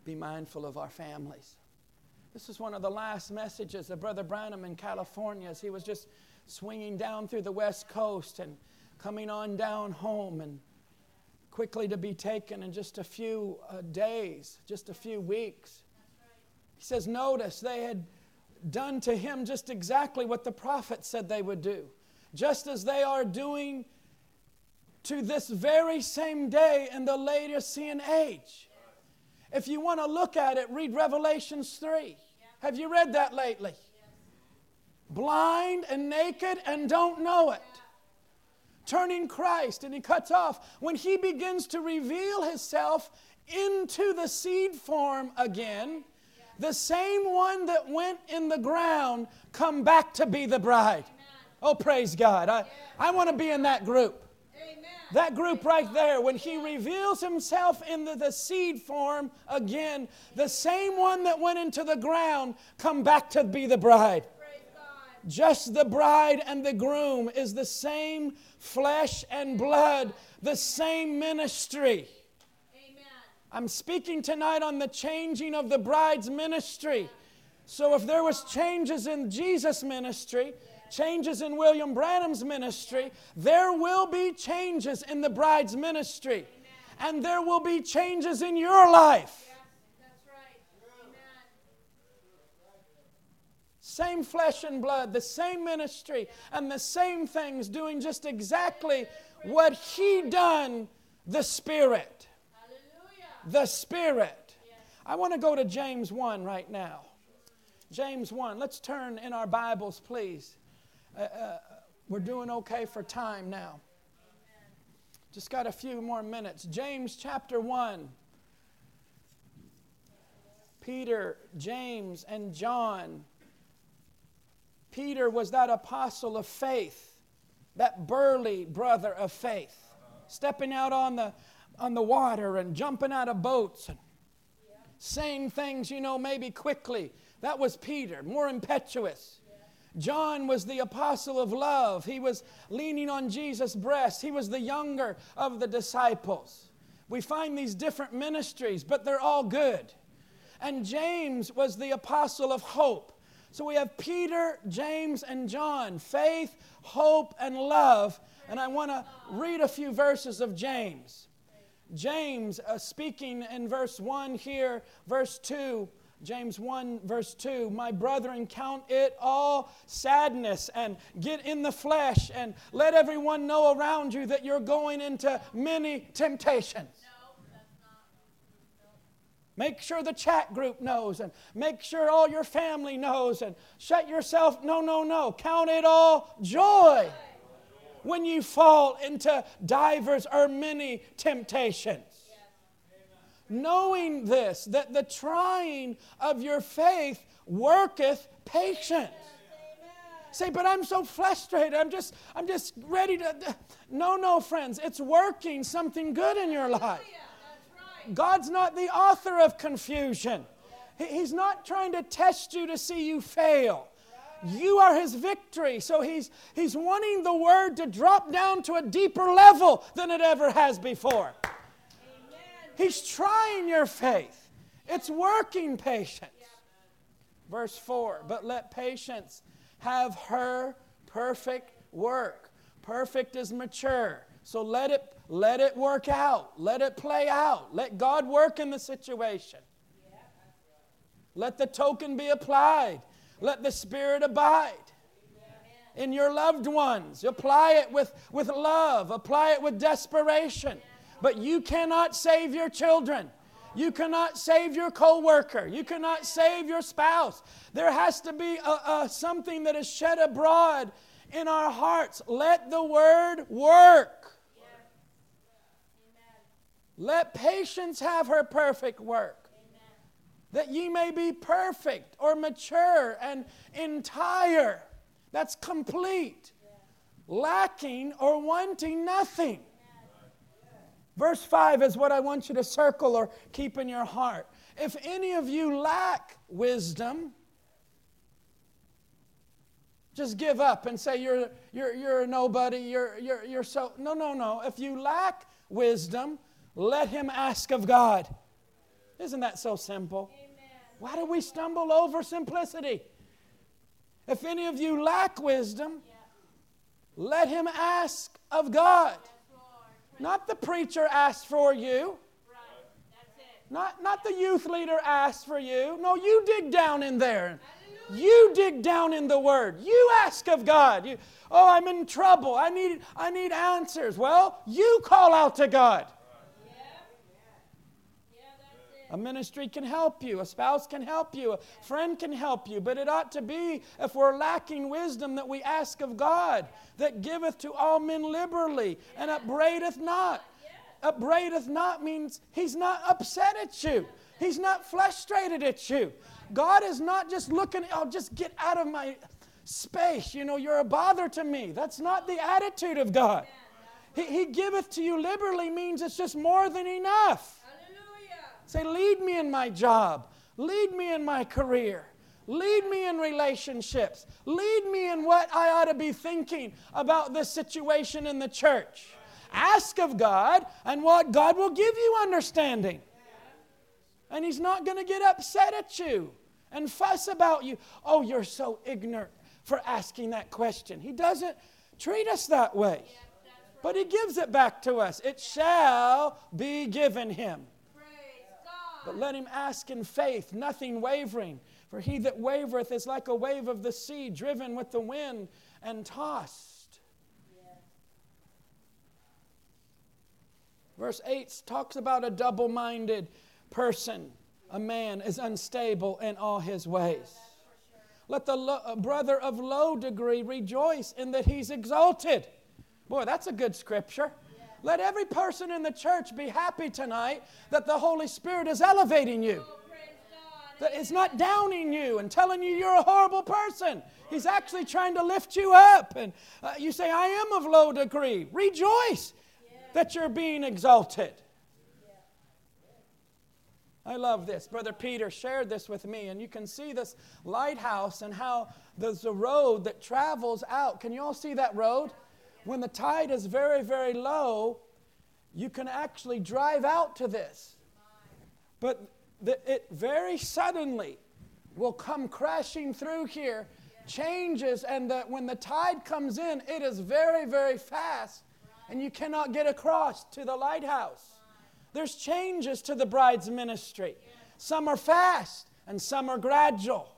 be mindful of our families. This is one of the last messages of Brother Branham in California as he was just swinging down through the West Coast and coming on down home and quickly to be taken in just a few uh, days, just a few weeks. He says, Notice they had done to him just exactly what the prophet said they would do, just as they are doing to this very same day in the Laodicean age. If you want to look at it, read Revelations 3. Have you read that lately? Blind and naked and don't know it turning Christ, and he cuts off. When he begins to reveal himself into the seed form again, the same one that went in the ground come back to be the bride. Oh, praise God. I, I want to be in that group. That group right there, when he reveals himself in the, the seed form again, the same one that went into the ground come back to be the bride. Just the bride and the groom is the same flesh and blood, the same ministry. Amen. I'm speaking tonight on the changing of the bride's ministry. So if there was changes in Jesus' ministry, changes in William Branham's ministry, there will be changes in the bride's ministry. And there will be changes in your life. Same flesh and blood, the same ministry, and the same things, doing just exactly what He done, the Spirit. The Spirit. I want to go to James 1 right now. James 1. Let's turn in our Bibles, please. Uh, uh, we're doing okay for time now. Just got a few more minutes. James chapter 1. Peter, James, and John Peter was that apostle of faith, that burly brother of faith, stepping out on the, on the water and jumping out of boats and saying things, you know, maybe quickly. That was Peter, more impetuous. John was the apostle of love. He was leaning on Jesus' breast. He was the younger of the disciples. We find these different ministries, but they're all good. And James was the apostle of hope. So we have Peter, James, and John faith, hope, and love. And I want to read a few verses of James. James, uh, speaking in verse 1 here, verse 2, James 1, verse 2 My brethren, count it all sadness and get in the flesh and let everyone know around you that you're going into many temptations. Make sure the chat group knows and make sure all your family knows and shut yourself. No, no, no. Count it all joy when you fall into divers or many temptations. Knowing this, that the trying of your faith worketh patience. Say, but I'm so frustrated. I'm just, I'm just ready to. No, no, friends. It's working something good in your life. God's not the author of confusion. He's not trying to test you to see you fail. You are his victory. So he's, he's wanting the word to drop down to a deeper level than it ever has before. He's trying your faith. It's working patience. Verse 4 But let patience have her perfect work. Perfect is mature. So let it, let it work out. Let it play out. Let God work in the situation. Let the token be applied. Let the Spirit abide in your loved ones. Apply it with, with love, apply it with desperation. But you cannot save your children. You cannot save your coworker. You cannot save your spouse. There has to be a, a, something that is shed abroad in our hearts. Let the word work. Let patience have her perfect work. That ye may be perfect or mature and entire. That's complete. Lacking or wanting nothing. Verse 5 is what I want you to circle or keep in your heart. If any of you lack wisdom, just give up and say you're, you're, you're a nobody, you're, you're, you're so. No, no, no. If you lack wisdom, let him ask of God. Isn't that so simple? Amen. Why do we stumble over simplicity? If any of you lack wisdom, let him ask of God. Not the preacher asked for you. Not, not the youth leader asked for you. No, you dig down in there. You dig down in the Word. You ask of God. You, oh, I'm in trouble. I need, I need answers. Well, you call out to God. A ministry can help you, a spouse can help you, a friend can help you, but it ought to be, if we're lacking wisdom, that we ask of God, that giveth to all men liberally and upbraideth not. Upbraideth not means He's not upset at you, He's not frustrated at you. God is not just looking, oh, just get out of my space. You know, you're a bother to me. That's not the attitude of God. He, he giveth to you liberally means it's just more than enough. Say, lead me in my job, lead me in my career. Lead me in relationships. Lead me in what I ought to be thinking about this situation in the church. Ask of God, and what God will give you understanding. And He's not going to get upset at you and fuss about you. Oh, you're so ignorant for asking that question. He doesn't treat us that way, but He gives it back to us. It shall be given Him. But let him ask in faith, nothing wavering. For he that wavereth is like a wave of the sea, driven with the wind and tossed. Verse 8 talks about a double minded person. A man is unstable in all his ways. Let the lo- brother of low degree rejoice in that he's exalted. Boy, that's a good scripture. Let every person in the church be happy tonight that the Holy Spirit is elevating you. That it's not downing you and telling you you're a horrible person. He's actually trying to lift you up. And uh, you say, I am of low degree. Rejoice that you're being exalted. I love this. Brother Peter shared this with me, and you can see this lighthouse and how there's a road that travels out. Can you all see that road? When the tide is very, very low, you can actually drive out to this. But the, it very suddenly will come crashing through here, changes, and the, when the tide comes in, it is very, very fast, and you cannot get across to the lighthouse. There's changes to the bride's ministry. Some are fast, and some are gradual.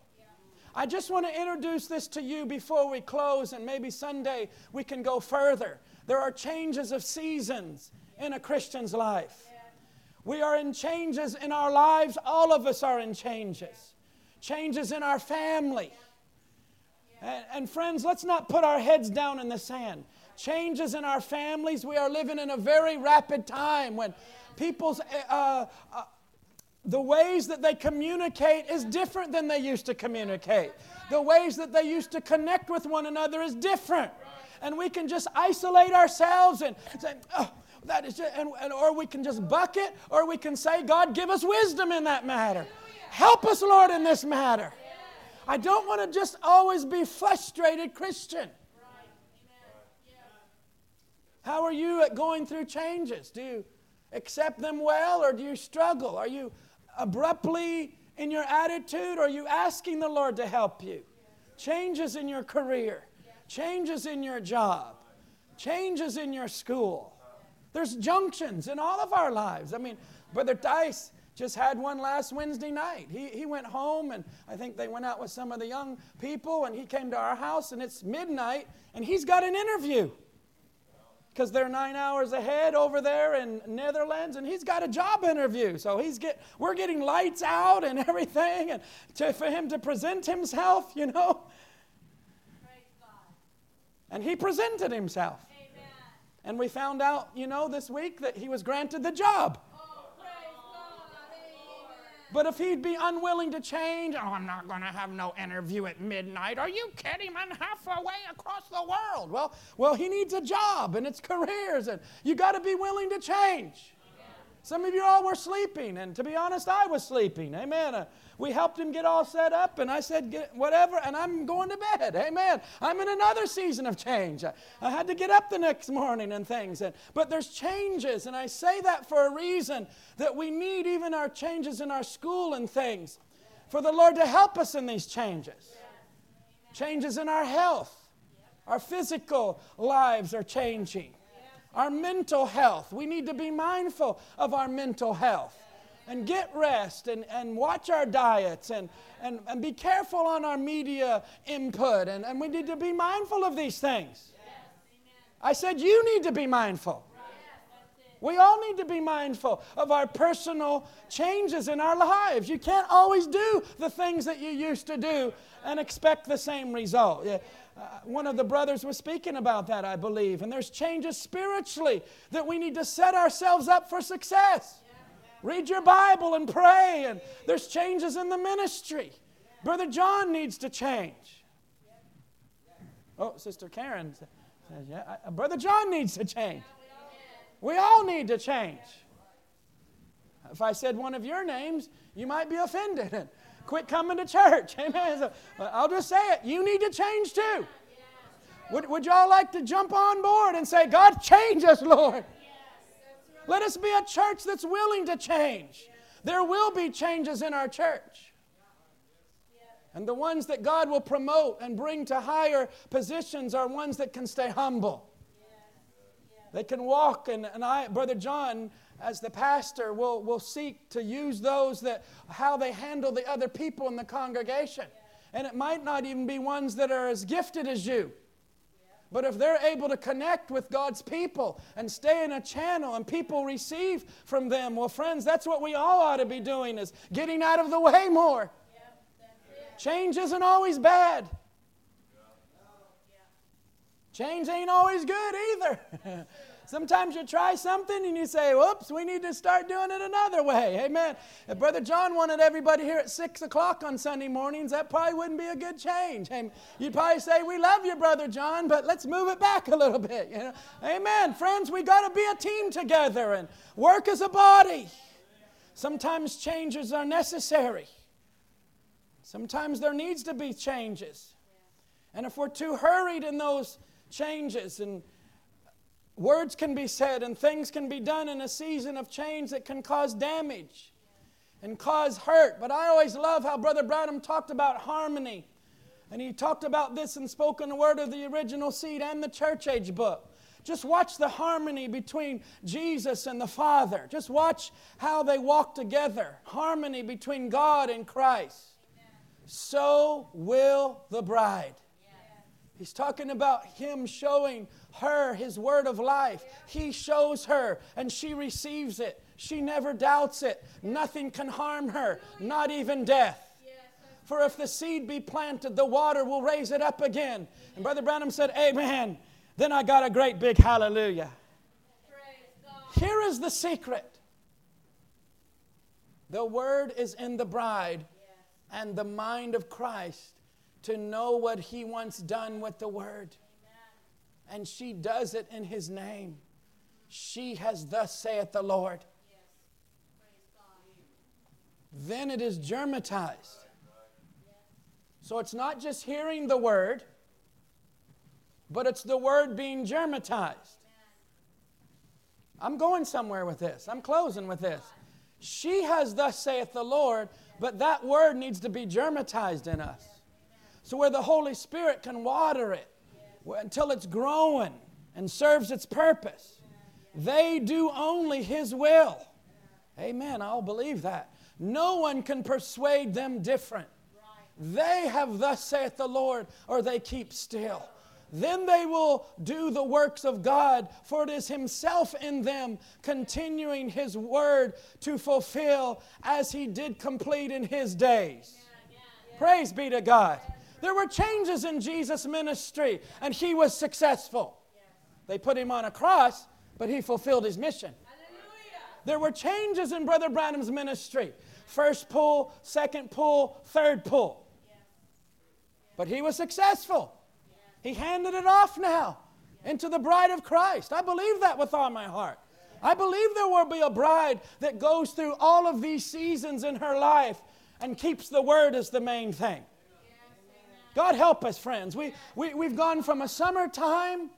I just want to introduce this to you before we close, and maybe Sunday we can go further. There are changes of seasons in a Christian's life. We are in changes in our lives. All of us are in changes. Changes in our family. And, and, friends, let's not put our heads down in the sand. Changes in our families. We are living in a very rapid time when people's uh, uh, the ways that they communicate is different than they used to communicate. The ways that they used to connect with one another is different. And we can just isolate ourselves and say, oh, that is just, and, and, or we can just bucket, or we can say, God, give us wisdom in that matter. Help us, Lord, in this matter. I don't want to just always be frustrated Christian. How are you at going through changes? Do you accept them well or do you struggle? Are you abruptly in your attitude or are you asking the Lord to help you? Changes in your career, changes in your job, changes in your school. There's junctions in all of our lives. I mean, Brother Dice just had one last Wednesday night. He, he went home, and I think they went out with some of the young people, and he came to our house, and it's midnight, and he's got an interview because they're nine hours ahead over there in Netherlands, and he's got a job interview. So he's get, we're getting lights out and [laughs] everything, and to, for him to present himself, you know. And he presented himself. Amen. And we found out, you know, this week that he was granted the job. But if he'd be unwilling to change, oh, I'm not going to have no interview at midnight. Are you kidding? I'm halfway across the world. Well, well, he needs a job and it's careers, and you got to be willing to change. Some of you all were sleeping, and to be honest, I was sleeping. Amen. Uh, We helped him get all set up, and I said, whatever, and I'm going to bed. Amen. I'm in another season of change. I, I had to get up the next morning and things. And, but there's changes, and I say that for a reason that we need even our changes in our school and things for the Lord to help us in these changes. Changes in our health, our physical lives are changing. Our mental health. We need to be mindful of our mental health and get rest and, and watch our diets and, and, and be careful on our media input. And, and we need to be mindful of these things. I said, You need to be mindful. We all need to be mindful of our personal changes in our lives. You can't always do the things that you used to do and expect the same result. Uh, one of the brothers was speaking about that, I believe. And there's changes spiritually that we need to set ourselves up for success. Read your Bible and pray, and there's changes in the ministry. Brother John needs to change. Oh, Sister Karen says, yeah, Brother John needs to change. We all need to change. If I said one of your names, you might be offended and quit coming to church. [laughs] Amen. So, uh, I'll just say it. You need to change too. Would, would y'all like to jump on board and say, God, change us, Lord? Let us be a church that's willing to change. There will be changes in our church. And the ones that God will promote and bring to higher positions are ones that can stay humble. They can walk, and, and I, Brother John, as the pastor, will, will seek to use those that how they handle the other people in the congregation. And it might not even be ones that are as gifted as you. But if they're able to connect with God's people and stay in a channel and people receive from them, well, friends, that's what we all ought to be doing is getting out of the way more. Change isn't always bad. Change ain't always good either. [laughs] Sometimes you try something and you say, whoops, we need to start doing it another way. Amen. If Brother John wanted everybody here at 6 o'clock on Sunday mornings, that probably wouldn't be a good change. You'd probably say, we love you, Brother John, but let's move it back a little bit. You know? Amen. Friends, we got to be a team together and work as a body. Sometimes changes are necessary. Sometimes there needs to be changes. And if we're too hurried in those changes and Words can be said and things can be done in a season of change that can cause damage and cause hurt. But I always love how Brother Branham talked about harmony. And he talked about this in Spoken Word of the Original Seed and the Church Age book. Just watch the harmony between Jesus and the Father. Just watch how they walk together. Harmony between God and Christ. So will the bride. He's talking about him showing her his word of life. He shows her and she receives it. She never doubts it. Nothing can harm her, not even death. For if the seed be planted, the water will raise it up again. And Brother Branham said, Amen. Then I got a great big hallelujah. Here is the secret the word is in the bride and the mind of Christ to know what he wants done with the word and she does it in his name. She has thus saith the Lord. Then it is germatized. So it's not just hearing the word, but it's the word being germatized. I'm going somewhere with this. I'm closing with this. She has, thus saith the Lord, but that word needs to be germatized in us. So, where the Holy Spirit can water it until it's growing and serves its purpose. They do only His will. Amen. I'll believe that. No one can persuade them different. They have, thus saith the Lord, or they keep still. Then they will do the works of God, for it is Himself in them, continuing His word to fulfill as He did complete in His days. Praise be to God. There were changes in Jesus' ministry, and He was successful. They put Him on a cross, but He fulfilled His mission. There were changes in Brother Branham's ministry first pull, second pull, third pull. But he was successful. He handed it off now into the bride of Christ. I believe that with all my heart. I believe there will be a bride that goes through all of these seasons in her life and keeps the word as the main thing. God help us, friends. We, we, we've gone from a summertime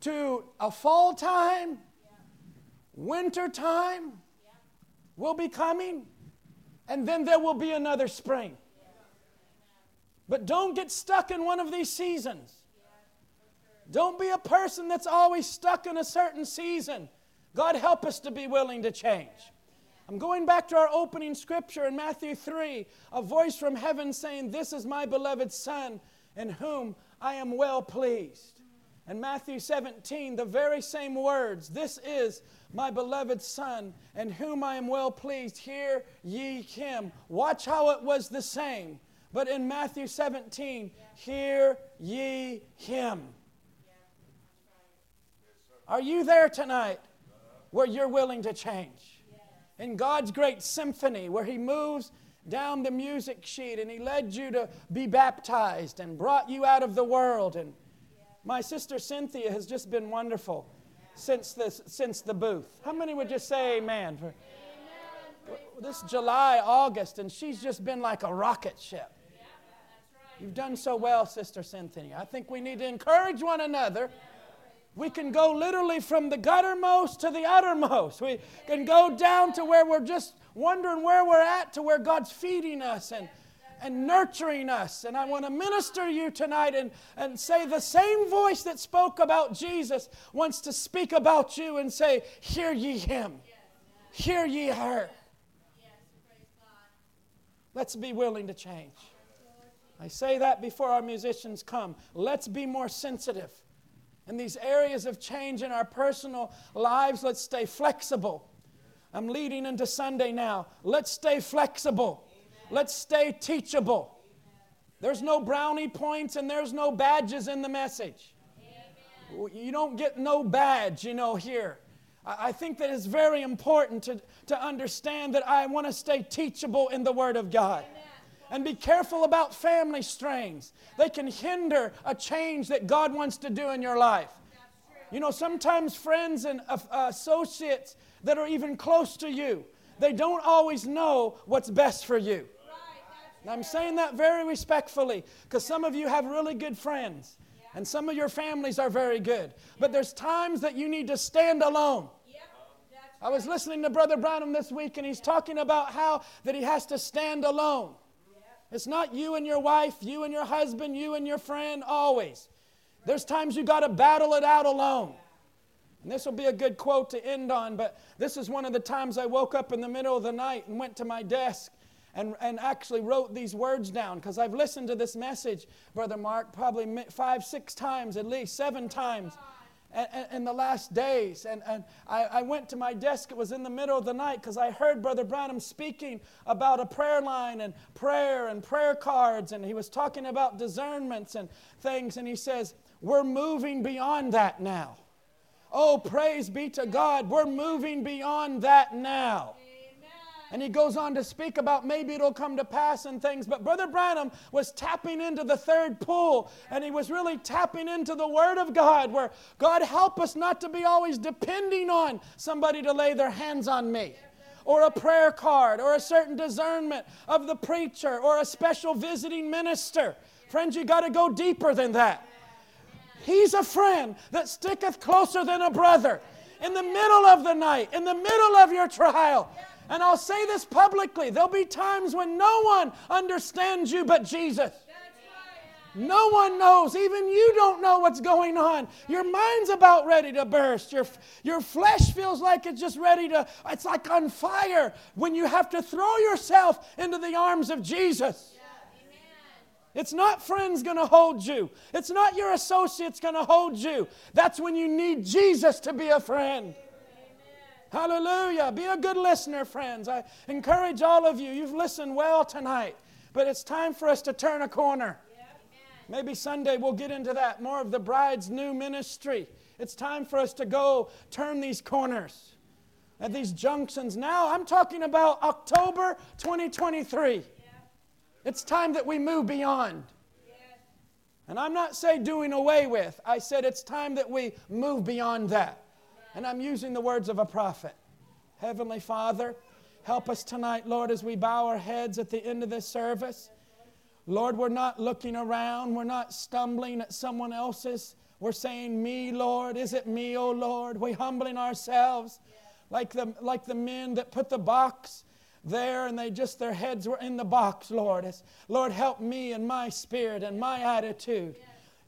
to a fall time, winter time will be coming, and then there will be another spring. But don't get stuck in one of these seasons. Don't be a person that's always stuck in a certain season. God help us to be willing to change. I'm going back to our opening scripture in Matthew 3, a voice from heaven saying, This is my beloved Son, in whom I am well pleased. And Matthew 17, the very same words, This is my beloved Son, in whom I am well pleased. Hear ye him. Watch how it was the same. But in Matthew 17, hear ye him. Are you there tonight where you're willing to change? In God's great symphony, where He moves down the music sheet and He led you to be baptized and brought you out of the world. And my sister Cynthia has just been wonderful since, this, since the booth. How many would just say amen? For this July, August, and she's just been like a rocket ship. You've done so well, Sister Cynthia. I think we need to encourage one another we can go literally from the guttermost to the uttermost. We can go down to where we're just wondering where we're at to where God's feeding us and, and nurturing us. And I want to minister to you tonight and, and say the same voice that spoke about Jesus wants to speak about you and say, Hear ye him, hear ye her. Let's be willing to change. I say that before our musicians come. Let's be more sensitive in these areas of change in our personal lives, let's stay flexible. I'm leading into Sunday now. Let's stay flexible. Let's stay teachable. There's no brownie points and there's no badges in the message. You don't get no badge, you know, here. I think that it's very important to, to understand that I want to stay teachable in the Word of God. And be careful about family strains. They can hinder a change that God wants to do in your life. You know, sometimes friends and uh, associates that are even close to you, they don't always know what's best for you. And I'm saying that very respectfully because some of you have really good friends and some of your families are very good. But there's times that you need to stand alone. I was listening to Brother Branham this week and he's talking about how that he has to stand alone. It's not you and your wife, you and your husband, you and your friend, always. There's times you got to battle it out alone. And this will be a good quote to end on, but this is one of the times I woke up in the middle of the night and went to my desk and, and actually wrote these words down because I've listened to this message, Brother Mark, probably five, six times, at least seven times in the last days. And, and I, I, went to my desk, it was in the middle of the night because I heard Brother Branham speaking about a prayer line and prayer and prayer cards. And he was talking about discernments and things. And he says, We're moving beyond that now. Oh, praise be to God. We're moving beyond that now. And he goes on to speak about maybe it'll come to pass and things. But Brother Branham was tapping into the third pull, and he was really tapping into the Word of God, where God help us not to be always depending on somebody to lay their hands on me. Or a prayer card, or a certain discernment of the preacher, or a special visiting minister. Friends, you got to go deeper than that. He's a friend that sticketh closer than a brother. in the middle of the night, in the middle of your trial. And I'll say this publicly there'll be times when no one understands you but Jesus. No one knows. Even you don't know what's going on. Your mind's about ready to burst. Your, your flesh feels like it's just ready to, it's like on fire when you have to throw yourself into the arms of Jesus. It's not friends going to hold you. It's not your associates going to hold you. That's when you need Jesus to be a friend. Hallelujah. Be a good listener, friends. I encourage all of you. You've listened well tonight, but it's time for us to turn a corner. Maybe Sunday we'll get into that, more of the bride's new ministry. It's time for us to go turn these corners at these junctions. Now, I'm talking about October 2023. It's time that we move beyond. And I'm not saying doing away with, I said it's time that we move beyond that. And I'm using the words of a prophet. Heavenly Father, help us tonight, Lord, as we bow our heads at the end of this service. Lord, we're not looking around. We're not stumbling at someone else's. We're saying, Me, Lord. Is it me, oh Lord? We're humbling ourselves like the, like the men that put the box there and they just, their heads were in the box, Lord. It's, Lord, help me and my spirit and my attitude.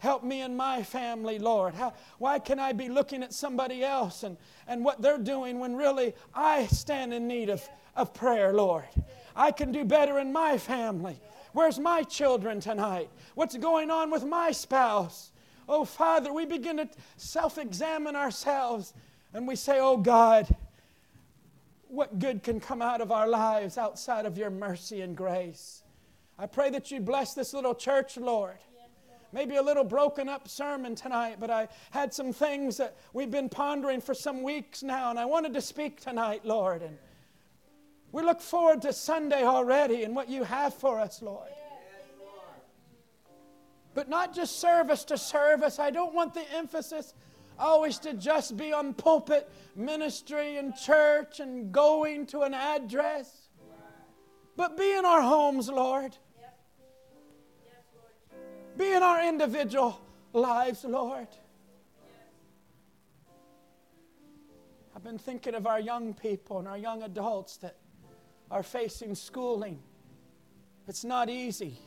Help me and my family, Lord. How, why can I be looking at somebody else and, and what they're doing when really I stand in need of, of prayer, Lord? I can do better in my family. Where's my children tonight? What's going on with my spouse? Oh, Father, we begin to self examine ourselves and we say, Oh, God, what good can come out of our lives outside of your mercy and grace? I pray that you bless this little church, Lord. Maybe a little broken up sermon tonight, but I had some things that we've been pondering for some weeks now, and I wanted to speak tonight, Lord. And we look forward to Sunday already and what you have for us, Lord. But not just service to service. I don't want the emphasis always to just be on pulpit ministry and church and going to an address. But be in our homes, Lord. Be in our individual lives, Lord. I've been thinking of our young people and our young adults that are facing schooling. It's not easy.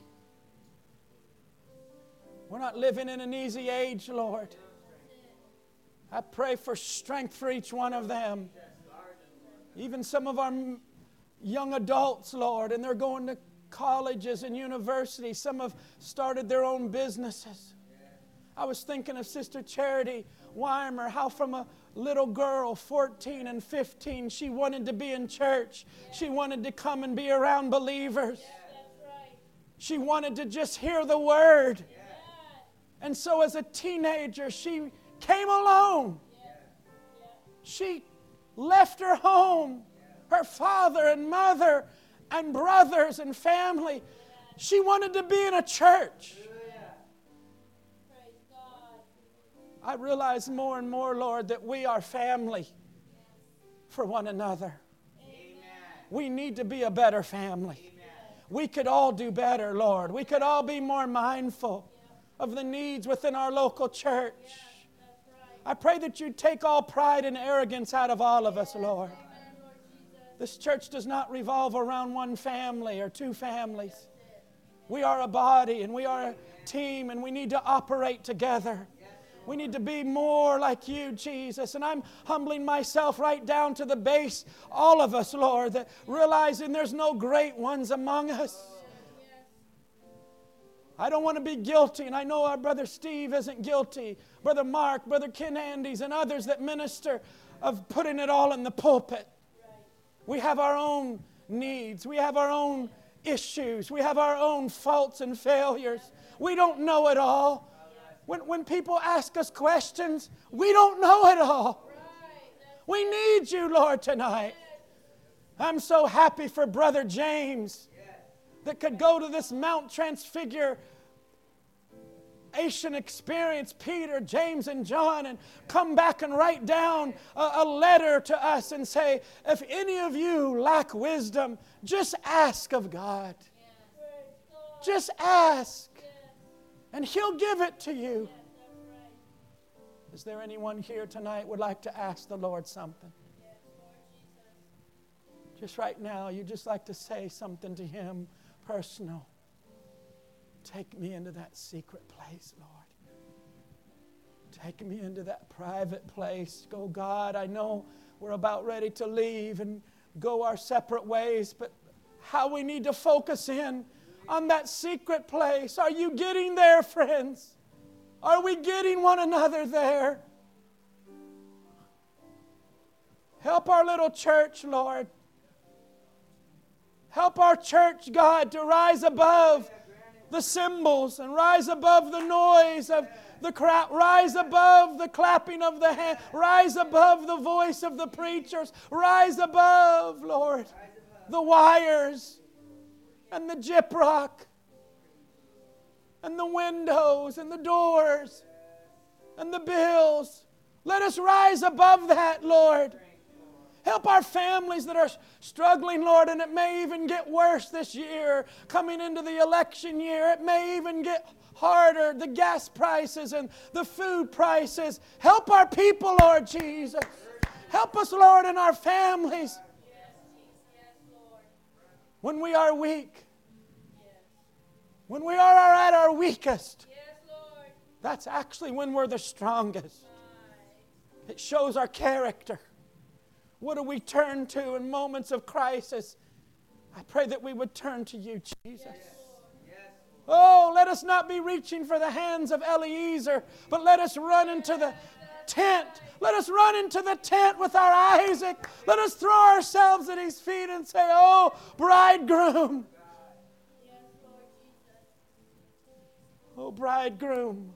We're not living in an easy age, Lord. I pray for strength for each one of them. Even some of our young adults, Lord, and they're going to colleges and universities. Some have started their own businesses. I was thinking of Sister Charity Weimer, how from a little girl, 14 and 15, she wanted to be in church. She wanted to come and be around believers. She wanted to just hear the word. And so, as a teenager, she came alone. She left her home, her father and mother and brothers and family. She wanted to be in a church. I realize more and more, Lord, that we are family for one another. We need to be a better family. We could all do better, Lord. We could all be more mindful of the needs within our local church. I pray that you take all pride and arrogance out of all of us, Lord. This church does not revolve around one family or two families. We are a body and we are a team and we need to operate together. We need to be more like you, Jesus. And I'm humbling myself right down to the base, all of us, Lord, that realizing there's no great ones among us. I don't want to be guilty, and I know our brother Steve isn't guilty, brother Mark, brother Ken Andes, and others that minister of putting it all in the pulpit. We have our own needs, we have our own issues, we have our own faults and failures. We don't know it all. When, when people ask us questions, we don't know it all. We need you, Lord, tonight. I'm so happy for Brother James that could go to this Mount Transfiguration experience, Peter, James, and John, and come back and write down a, a, letter to us and say, if any of you lack wisdom, just ask of God. Just ask and He'll give it to you. Is there anyone here tonight would like to ask the Lord something? Just right now, you just like to say something to Him personal. Take me into that secret place, Lord. Take me into that private place. Go, God, I know we're about ready to leave and go our separate ways, but how we need to focus in on that secret place. Are you getting there, friends? Are we getting one another there? Help our little church, Lord. Help our church, God, to rise above the cymbals and rise above the noise of the crowd, rise above the clapping of the hand, rise above the voice of the preachers, rise above, Lord, the wires and the gyprock and the windows and the doors and the bills. Let us rise above that, Lord. Help our families that are struggling, Lord, and it may even get worse this year, coming into the election year. It may even get harder, the gas prices and the food prices. Help our people, Lord Jesus. Help us, Lord, in our families. When we are weak, when we are at our weakest, that's actually when we're the strongest. It shows our character. What do we turn to in moments of crisis? I pray that we would turn to you, Jesus. Oh, let us not be reaching for the hands of Eliezer, but let us run into the tent. Let us run into the tent with our Isaac. Let us throw ourselves at his feet and say, Oh, bridegroom. Oh, bridegroom,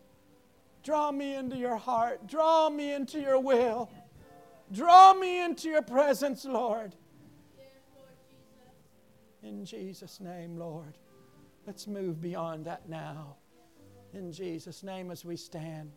draw me into your heart. Draw me into your will. Draw me into your presence, Lord. In Jesus' name, Lord. Let's move beyond that now. In Jesus' name, as we stand.